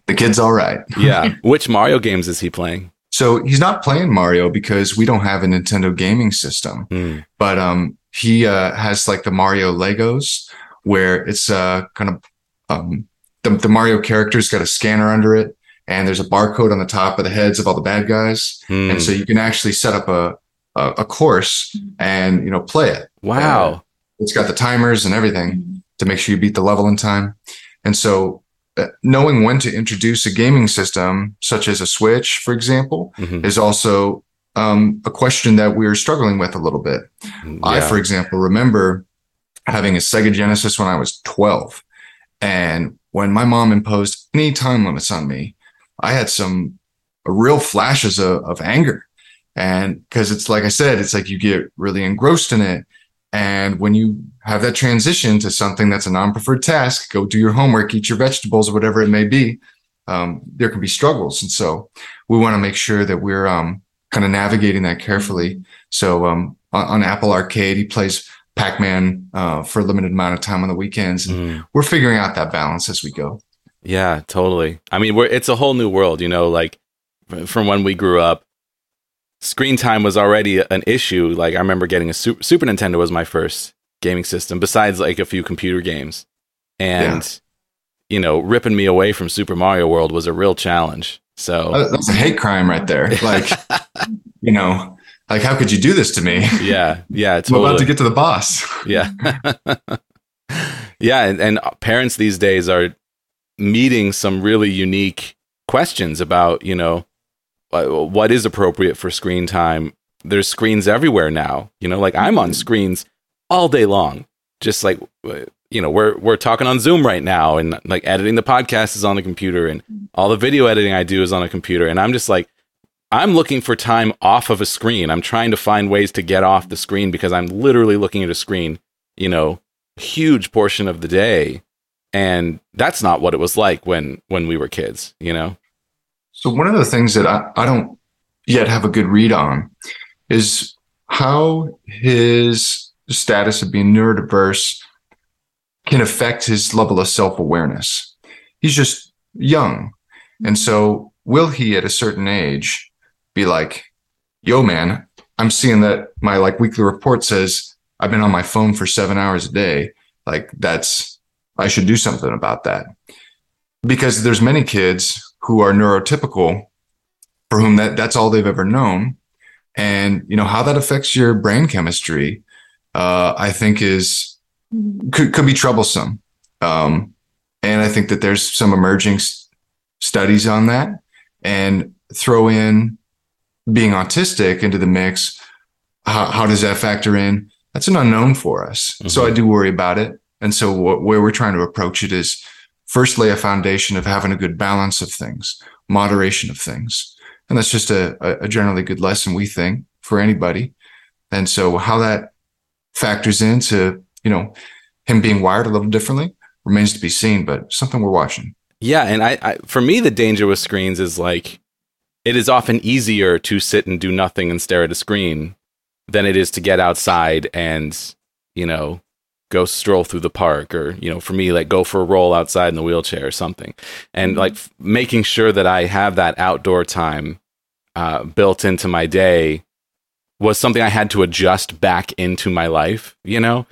The kid's all right. Yeah. Which Mario games is he playing? So he's not playing Mario because we don't have a Nintendo gaming system, Mm. but um, he uh, has like the Mario Legos where it's uh, kind of um, the, the Mario character's got a scanner under it, and there's a barcode on the top of the heads of all the bad guys, Mm. and so you can actually set up a a, a course and you know play it. wow. It's got the timers and everything to make sure you beat the level in time. And so, uh, knowing when to introduce a gaming system, such as a Switch, for example, Mhm. is also um, a question that we are struggling with a little bit. I, for example, remember having a Sega Genesis when I was 12. And when my mom imposed any time limits on me, I had some real flashes of, of anger. And because it's like I said, it's like you get really engrossed in it. And when you have that transition to something that's a non preferred task, go do your homework, eat your vegetables, whatever it may be, um, there can be struggles. And so we want to make sure that we're um, kind of navigating that carefully. So um, on, on Apple Arcade, he plays Pac Man uh, for a limited amount of time on the weekends. And Mm. we're figuring out that balance as we go. Yeah, totally. I mean, we're it's a whole new world, you know, like from when we grew up. Screen time was already an issue. Like I remember getting a Super, Super Nintendo was my first gaming system besides like a few computer games. And you know, ripping me away from Super Mario World was a real challenge. So, That's a hate crime right there. Like, you know, like how could you do this to me? yeah, yeah, I'm about to get to the boss. yeah yeah and, and parents these days are meeting some really unique questions about you know what is appropriate for screen time. There's screens everywhere now you know like i'm on mm-hmm. screens all day long. Just like you know we're we're talking on zoom right now and like editing the podcast is on the computer and mm-hmm. all the video editing i do is on a computer. And i'm just like i'm looking for time off of a screen. I'm trying to find ways to get off the screen because i'm literally looking at a screen you know huge portion of the day and that's not what it was like when when we were kids you know So one of the things that I, I don't yet have a good read on is how his status of being neurodiverse can affect his level of self-awareness. He's just young. And so will he at a certain age be like, yo, man, I'm seeing that my like weekly report says I've been on my phone for seven hours a day. Like that's, I should do something about that. Because there's many kids who are neurotypical for whom that, that's all they've ever known. And, you know, how that affects your brain chemistry, uh, I think is, could, could be troublesome. Um, and I think that there's some emerging s- studies on that and throw in being autistic into the mix. How, how does that factor in? That's an unknown for us. So I do worry about it. And so what, where we're trying to approach it is first lay a foundation of having a good balance of things, moderation of things. And that's just a, a- generally good lesson, we think, for anybody. And so how that factors into, you know, him being wired a little differently remains to be seen, but something we're watching. Yeah, and I, I for me the danger with screens is like it is often easier to sit and do nothing and stare at a screen than it is to get outside and, you know, go stroll through the park or, you know, for me like go for a roll outside in the wheelchair or something. And like f- making sure that I have that outdoor time uh, built into my day was something I had to adjust back into my life, you know?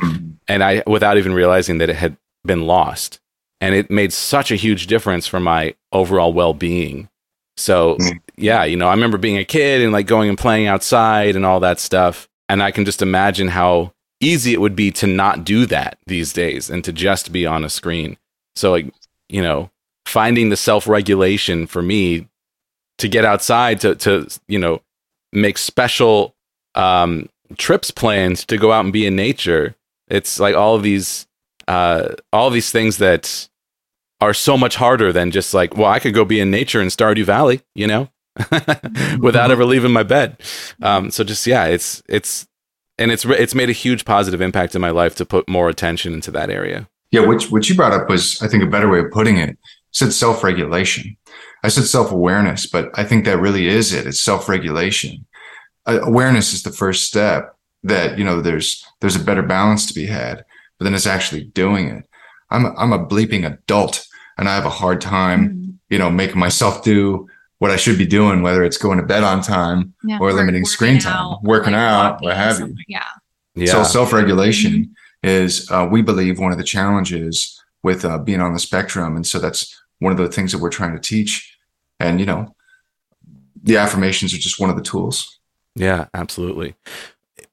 And I without even realizing that it had been lost and it made such a huge difference for my overall well-being so Mm. yeah you know i remember being a kid and like going and playing outside and all that stuff and i can just imagine how easy it would be to not do that these days and to just be on a screen so like you know finding the self-regulation for me to get outside to to you know make special um trips planned to go out and be in nature it's like all of these uh, all these things that are so much harder than just like, well, I could go be in nature in Stardew Valley, you know, without ever leaving my bed. Um, so just yeah, it's it's and it's it's made a huge positive impact in my life to put more attention into that area. Yeah, what what you brought up was, I think, a better way of putting it. You said self regulation. I said self awareness, but I think that really is it. It's self regulation. Uh, awareness is the first step. That you know, there's there's a better balance to be had, but then it's actually doing it. I'm a, I'm a bleeping adult, and I have a hard time, you know, making myself do what I should be doing, whether it's going to bed on time Yeah, or limiting working screen time, out, working like out, what have you. Yeah. Yeah, So self regulation is, uh, we believe, one of the challenges with uh, being on the spectrum, and so that's one of the things that we're trying to teach. And you know, the affirmations are just one of the tools. yeah, absolutely.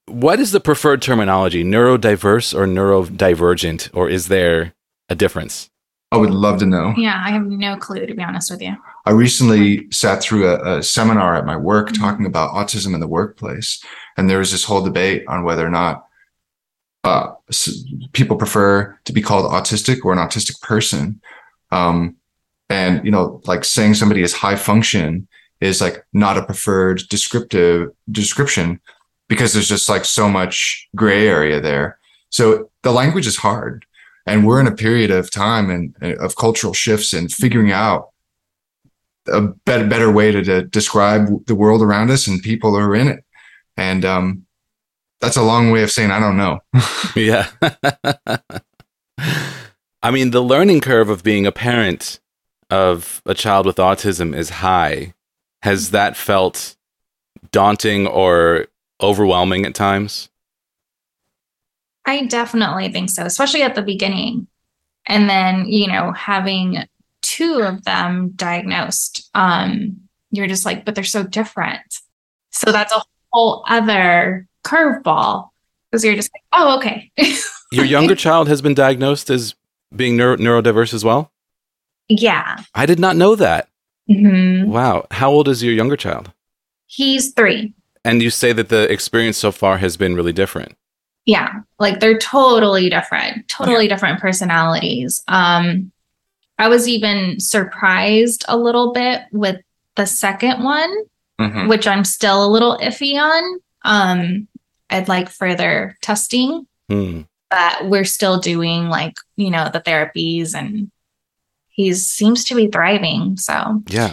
What is the preferred terminology? Neurodiverse or neurodivergent, or is there a difference? I would love to know. Yeah, I have no clue to be honest with you. I recently sat through a, a seminar at my work Mhm. talking about autism in the workplace, and there was this whole debate on whether or not uh, people prefer to be called autistic or an autistic person. Um, and you know, like saying somebody is high function is like not a preferred descriptive description because there's just like so much gray area there. So the language is hard, and we're in a period of time and and of cultural shifts and figuring out a better better way to, to describe the world around us and people who are in it. And um, that's a long way of saying I don't know. yeah. I mean, the learning curve of being a parent of a child with autism is high. Has that felt daunting or overwhelming at times? I definitely think so, especially at the beginning. And then, you know, having two of them diagnosed, um, you're just like, but they're so different. So that's a whole other curveball because you're just like, oh, okay. Your younger child has been diagnosed as being neuro- neurodiverse as well? yeah. I did not know that. hmm Wow. How old is your younger child? He's three. And you say that the experience so far has been really different. Yeah. Like they're totally different, totally different personalities. Um, I was even surprised a little bit with the second one. Mhm. which I'm still a little iffy on. Um, I'd like further testing, Hmm. but we're still doing like, you know, the therapies and he seems to be thriving. So Yeah.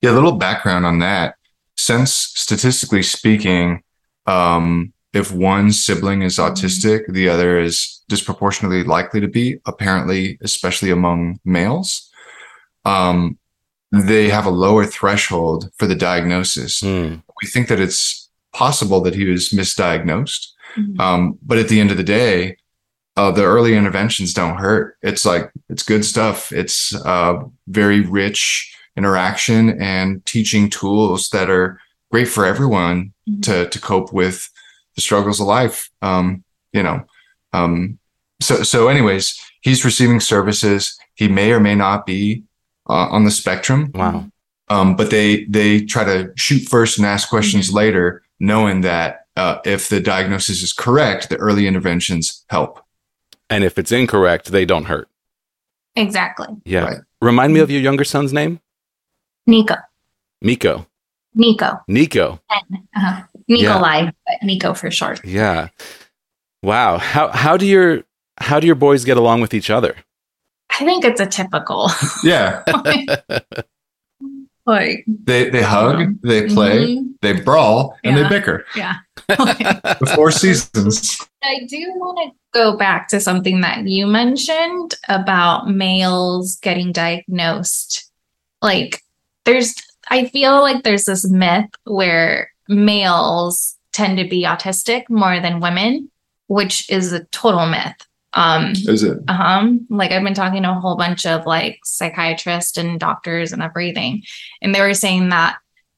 Yeah, a little background on that. Since statistically speaking, um, if one sibling is autistic, the other is disproportionately likely to be, apparently, especially among males. Um, they have a lower threshold for the diagnosis. Mm. We think that it's possible that he was misdiagnosed. Mhm. Um, but at the end of the day, uh, the early interventions don't hurt. It's like it's good stuff. It's uh, very rich interaction and teaching tools that are great for everyone Mhm. to to cope with the struggles of life. Um, you know, um, so so. Anyways, he's receiving services. He may or may not be uh, on the spectrum, Wow. um, but they they try to shoot first and ask questions later, knowing that uh, if the diagnosis is correct, the early interventions help. And if it's incorrect, they don't hurt. Exactly. Yeah. Right. Remind me of your younger son's name? Nico. Miko. Nico. Nico. Uh-huh. Nikolai, but Nico for short. Yeah. Wow. How how do your how do your boys get along with each other? I think it's a typical. Yeah, like they they hug, they play, mhm. they brawl, and they bicker. Yeah. Okay. The four seasons. I do want to go back to something that you mentioned about males getting diagnosed. Like, there's, I feel like there's this myth where males tend to be autistic more than women, which is a total myth. Um, Is it? um like i've been talking to a whole bunch of like psychiatrists and doctors and everything and they were saying that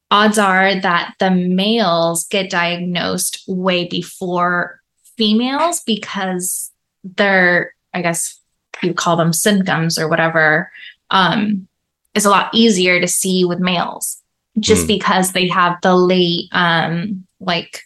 odds are that the males get diagnosed way before females because their i guess you call them symptoms or whatever um is a lot easier to see with males just Mm. because they have the late um like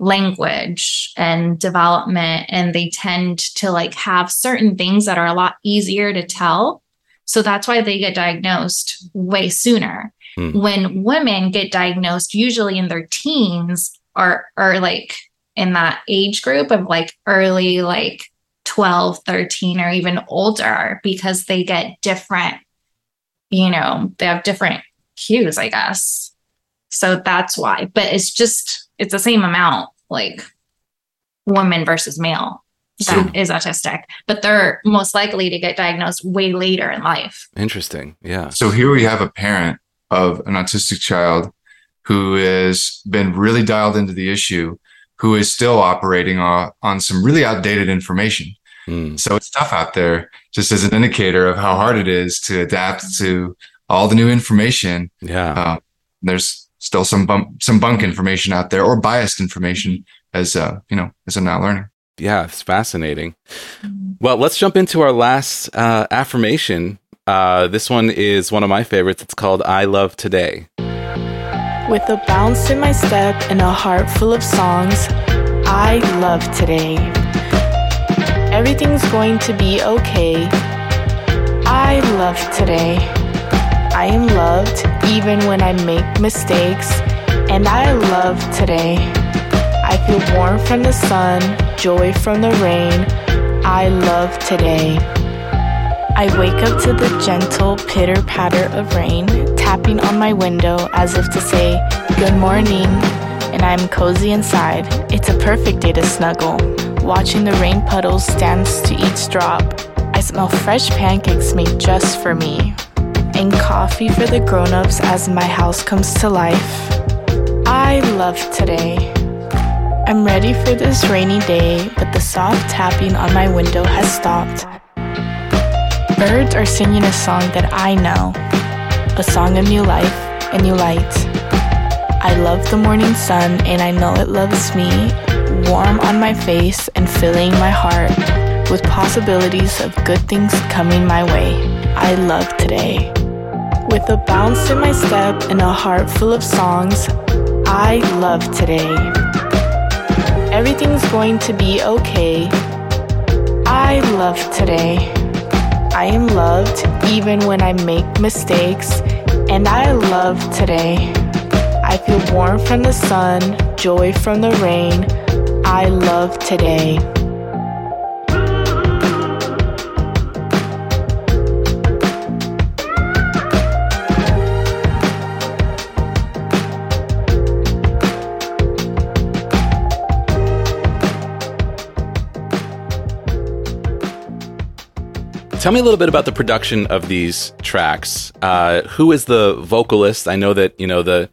language and development and they tend to like have certain things that are a lot easier to tell. So that's why they get diagnosed way sooner. Hmm. when women get diagnosed usually in their teens or or like in that age group of like early like 12 13 or even older because they get different you know they have different cues i guess so that's why but it's just it's the same amount like woman versus male that is autistic but they're most likely to get diagnosed way later in life Interesting. Yeah. So here we have a parent of an autistic child who has been really dialed into the issue, who is still operating on, on some really outdated information. Mm. So it's tough out there, just as an indicator of how hard it is to adapt to all the new information. Yeah. Uh, there's still some bump, some bunk information out there, or biased information, as uh, you know, as I'm now learning. Yeah, it's fascinating. Well, let's jump into our last uh, affirmation. Uh, this one is one of my favorites. It's called I Love Today. With a bounce in my step and a heart full of songs, I love today. Everything's going to be okay. I love today. I am loved even when I make mistakes, and I love today. I feel warm from the sun, joy from the rain. I love today. I wake up to the gentle pitter patter of rain tapping on my window as if to say, Good morning, and I'm cozy inside. It's a perfect day to snuggle. Watching the rain puddles dance to each drop. I smell fresh pancakes made just for me, and coffee for the grown ups as my house comes to life. I love today. I'm ready for this rainy day, but the soft tapping on my window has stopped. Birds are singing a song that I know, a song of new life and new light. I love the morning sun and I know it loves me, warm on my face and filling my heart with possibilities of good things coming my way. I love today. With a bounce in my step and a heart full of songs, I love today. Everything's going to be okay. I love today. I am loved even when I make mistakes, and I love today. I feel warm from the sun, joy from the rain. I love today. Tell me a little bit about the production of these tracks. Uh, who is the vocalist? I know that you know the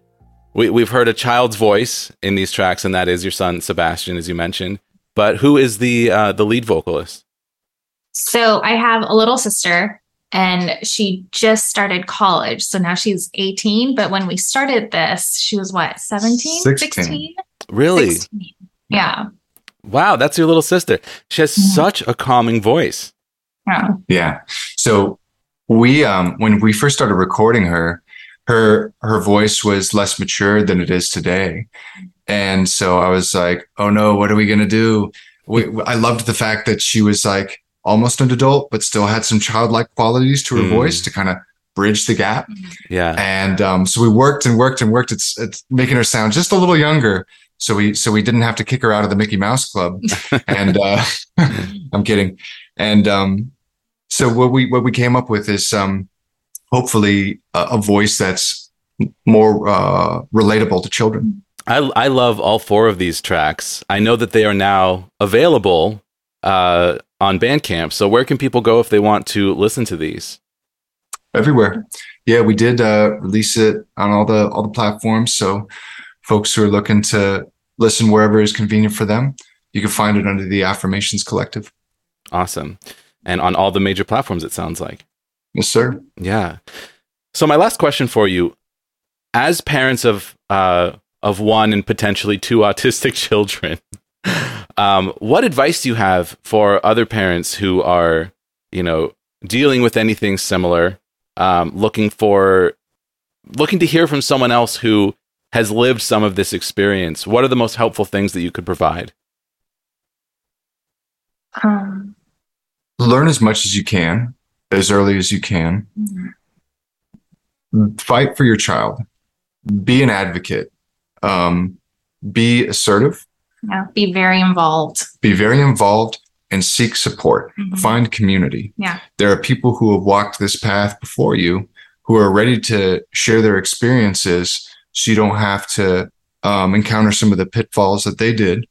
we, we've heard a child's voice in these tracks, and that is your son Sebastian, as you mentioned. But who is the uh, the lead vocalist? So I have a little sister and she just started college. So now she's 18. But when we started this, she was what, 17? 16. Really? 16. Yeah. Wow, that's your little sister. She has Mhm. such a calming voice. Yeah. Yeah. So we um when we first started recording her, her her voice was less mature than it is today. And so I was like, "Oh no, what are we going to do?" We, I loved the fact that she was like almost an adult but still had some childlike qualities to her Mm. voice to kind of bridge the gap. Yeah. And um, so we worked and worked and worked. It's it's making her sound just a little younger. So we so we didn't have to kick her out of the Mickey Mouse Club. and uh, I'm kidding. And um, so what we what we came up with is um, hopefully a, a voice that's more uh, relatable to children. I I love all four of these tracks. I know that they are now available uh, on Bandcamp. So where can people go if they want to listen to these? everywhere. Yeah, we did uh, release it on all the all the platforms. So folks who are looking to listen wherever is convenient for them, you can find it under the Affirmations Collective. Awesome. And on all the major platforms, it sounds like. Yes, sir. Yeah. So my last question for you, as parents of uh, of one and potentially two autistic children, um, what advice do you have for other parents who are, you know, dealing with anything similar, um, looking for, looking to hear from someone else who has lived some of this experience? What are the most helpful things that you could provide? Um, Learn as much as you can, as early as you can. Fight for your child. Be an advocate. Um, be assertive. yeah. Be very involved. Be very involved and seek support. Mhm. Find community. Yeah. There are people who have walked this path before you who are ready to share their experiences so you don't have to um, encounter some of the pitfalls that they did.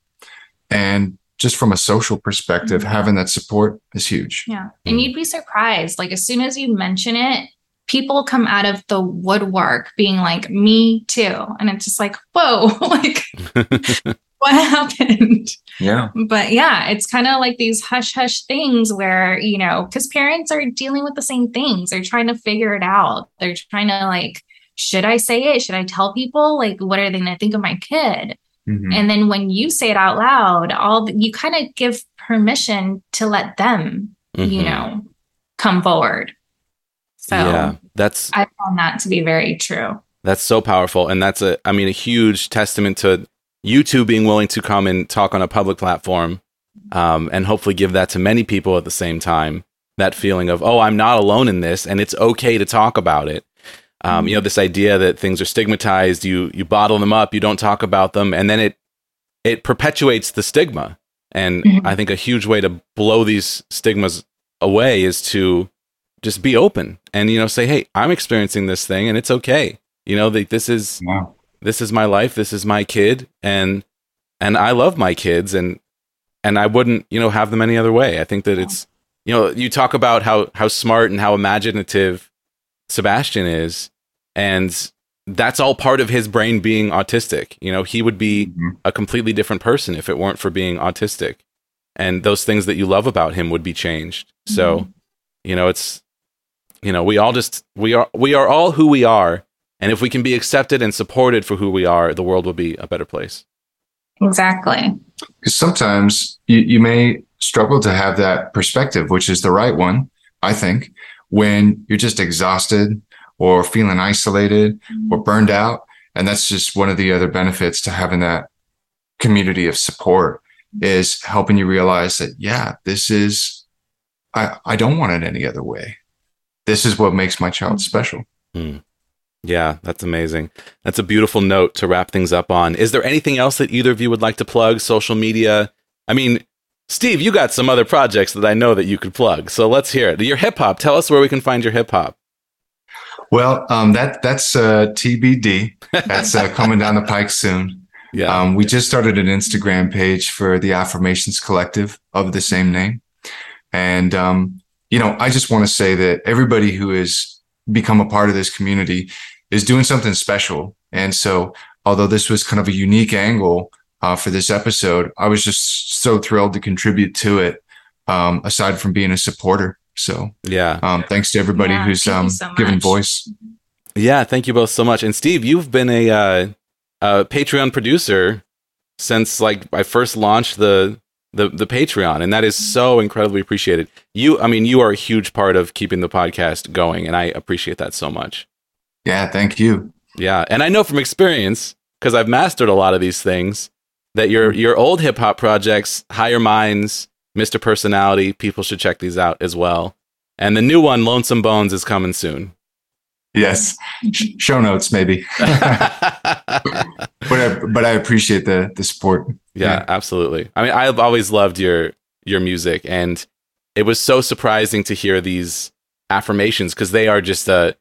And just from a social perspective, Mhm. having that support is huge. Yeah. Mm. And you'd be surprised. Like as soon as you mention it, people come out of the woodwork being like, me too. And it's just like, whoa, like what happened? Yeah. But yeah, it's kind of like these hush hush things where, you know, because parents are dealing with the same things. They're trying to figure it out. They're trying to like, should I say it? Should I tell people? Like, what are they going to think of my kid? Mhm. And then when you say it out loud, all the, you kind of give permission to let them, you Mhm. know, come forward. So yeah, that's I found that to be very true. That's so powerful. And that's a, I mean, a huge testament to you two being willing to come and talk on a public platform um, and hopefully give that to many people at the same time. That feeling of, oh, I'm not alone in this and it's okay to talk about it. Um, You know, this idea that things are stigmatized, you, you bottle them up, you don't talk about them, and then it, it perpetuates the stigma. And Mhm. I think a huge way to blow these stigmas away is to just be open and, you know, say, hey, I'm experiencing this thing and it's okay. You know, that this is Wow. this is my life this is my kid and and i love my kids and and i wouldn't you know have them any other way i think that it's you know you talk about how how smart and how imaginative sebastian is and that's all part of his brain being autistic. You know he would be Mhm. a completely different person if it weren't for being autistic. And those things that you love about him would be changed. So you know it's you know we all just we are we are all who we are. And if we can be accepted and supported for who we are the world will be a better place. Exactly. Because sometimes you, you may struggle to have that perspective, which is the right one, I think, when you're just exhausted or feeling isolated or mm-hmm. burned out. And that's just one of the other benefits to having that community of support is helping you realize that, yeah, this is, I, I don't want it any other way. This is what makes my child mm-hmm. special. Mm. yeah that's amazing. That's a beautiful note to wrap things up on. Is there anything else that either of you would like to plug? Social media? I mean steve you got some other projects that i know that you could plug. So let's hear it. Your hip hop. Tell us where we can find your hip hop Well, um, that that's uh, TBD. That's uh, coming down the pike soon. yeah Um, we just started an Instagram page for the Affirmations Collective of the same name. And um, you know, I just want to say that everybody who has become a part of this community is doing something special. And so, although this was kind of a unique angle uh, for this episode, I was just so thrilled to contribute to it. Um, aside from being a supporter, so Yeah. um, thanks to everybody Yeah, who's thank um, so given voice. Yeah, thank you both so much. And Steve, you've been a, uh, a Patreon producer since like I first launched the, the the Patreon, and that is so incredibly appreciated. You, I mean, you are a huge part of keeping the podcast going, and I appreciate that so much. Yeah, thank you. Yeah, and I know from experience because I've mastered a lot of these things that your your old hip hop projects, Higher Minds, Mr. Personality, people should check these out as well. And the new one, Lonesome Bones, is coming soon. Yes, Sh- show notes maybe, but I, but I appreciate the the support. Yeah, absolutely. I mean, I've always loved your your music, and it was so surprising to hear these affirmations because they are just a,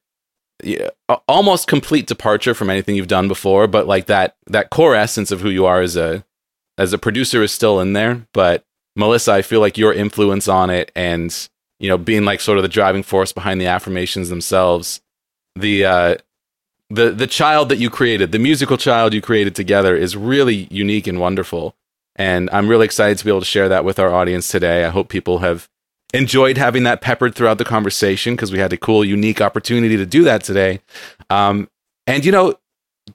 yeah, a- almost complete departure from anything you've done before. But like that that core essence of who you are as a as a producer is still in there. But Melissa, I feel like your influence on it, and you know, being like sort of the driving force behind the affirmations themselves, the uh, the the child that you created, the musical child you created together, is really unique and wonderful. And I'm really excited to be able to share that with our audience today. I hope people have enjoyed having that peppered throughout the conversation because we had a cool, unique opportunity to do that today. Um, and you know,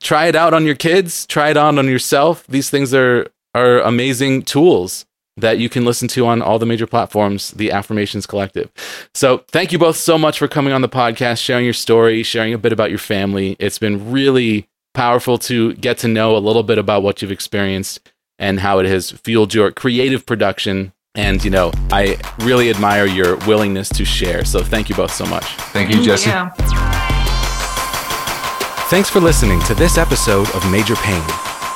try it out on your kids, try it on on yourself. These things are are amazing tools that you can listen to on all the major platforms, the Affirmations Collective. So, thank you both so much for coming on the podcast, sharing your story, sharing a bit about your family. It's been really powerful to get to know a little bit about what you've experienced and how it has fueled your creative production. And, you know, I really admire your willingness to share. So, thank you both so much. Thank you, Jesse. Yeah. Thanks for listening to this episode of Major Pain.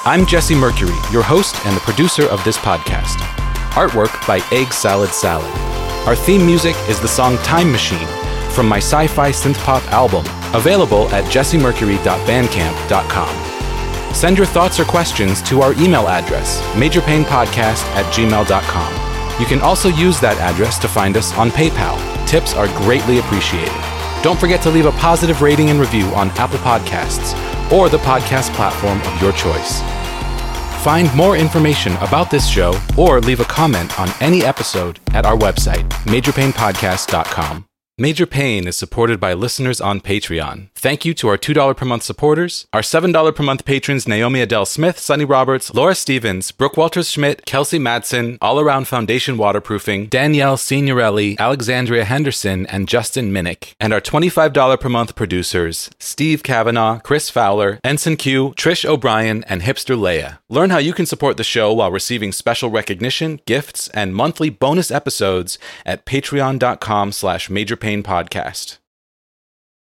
I'm Jesse Mercury, your host and the producer of this podcast. Artwork by Egg Salad Salad. Our theme music is the song Time Machine from my sci fi synth pop album, available at jessemercury.bandcamp.com. Send your thoughts or questions to our email address, majorpainpodcast at gmail.com. You can also use that address to find us on PayPal. Tips are greatly appreciated. Don't forget to leave a positive rating and review on Apple Podcasts or the podcast platform of your choice. Find more information about this show or leave a comment on any episode at our website, majorpainpodcast.com. Major Pain is supported by listeners on Patreon. Thank you to our $2 per month supporters, our $7 per month patrons Naomi Adele Smith, Sunny Roberts, Laura Stevens, Brooke Walters Schmidt, Kelsey Madsen, All Around Foundation Waterproofing, Danielle Signorelli, Alexandria Henderson, and Justin Minnick. And our $25 per month producers Steve Kavanaugh, Chris Fowler, Ensign Q, Trish O'Brien, and Hipster Leia. Learn how you can support the show while receiving special recognition, gifts, and monthly bonus episodes at patreon.com slash majorpainpodcast.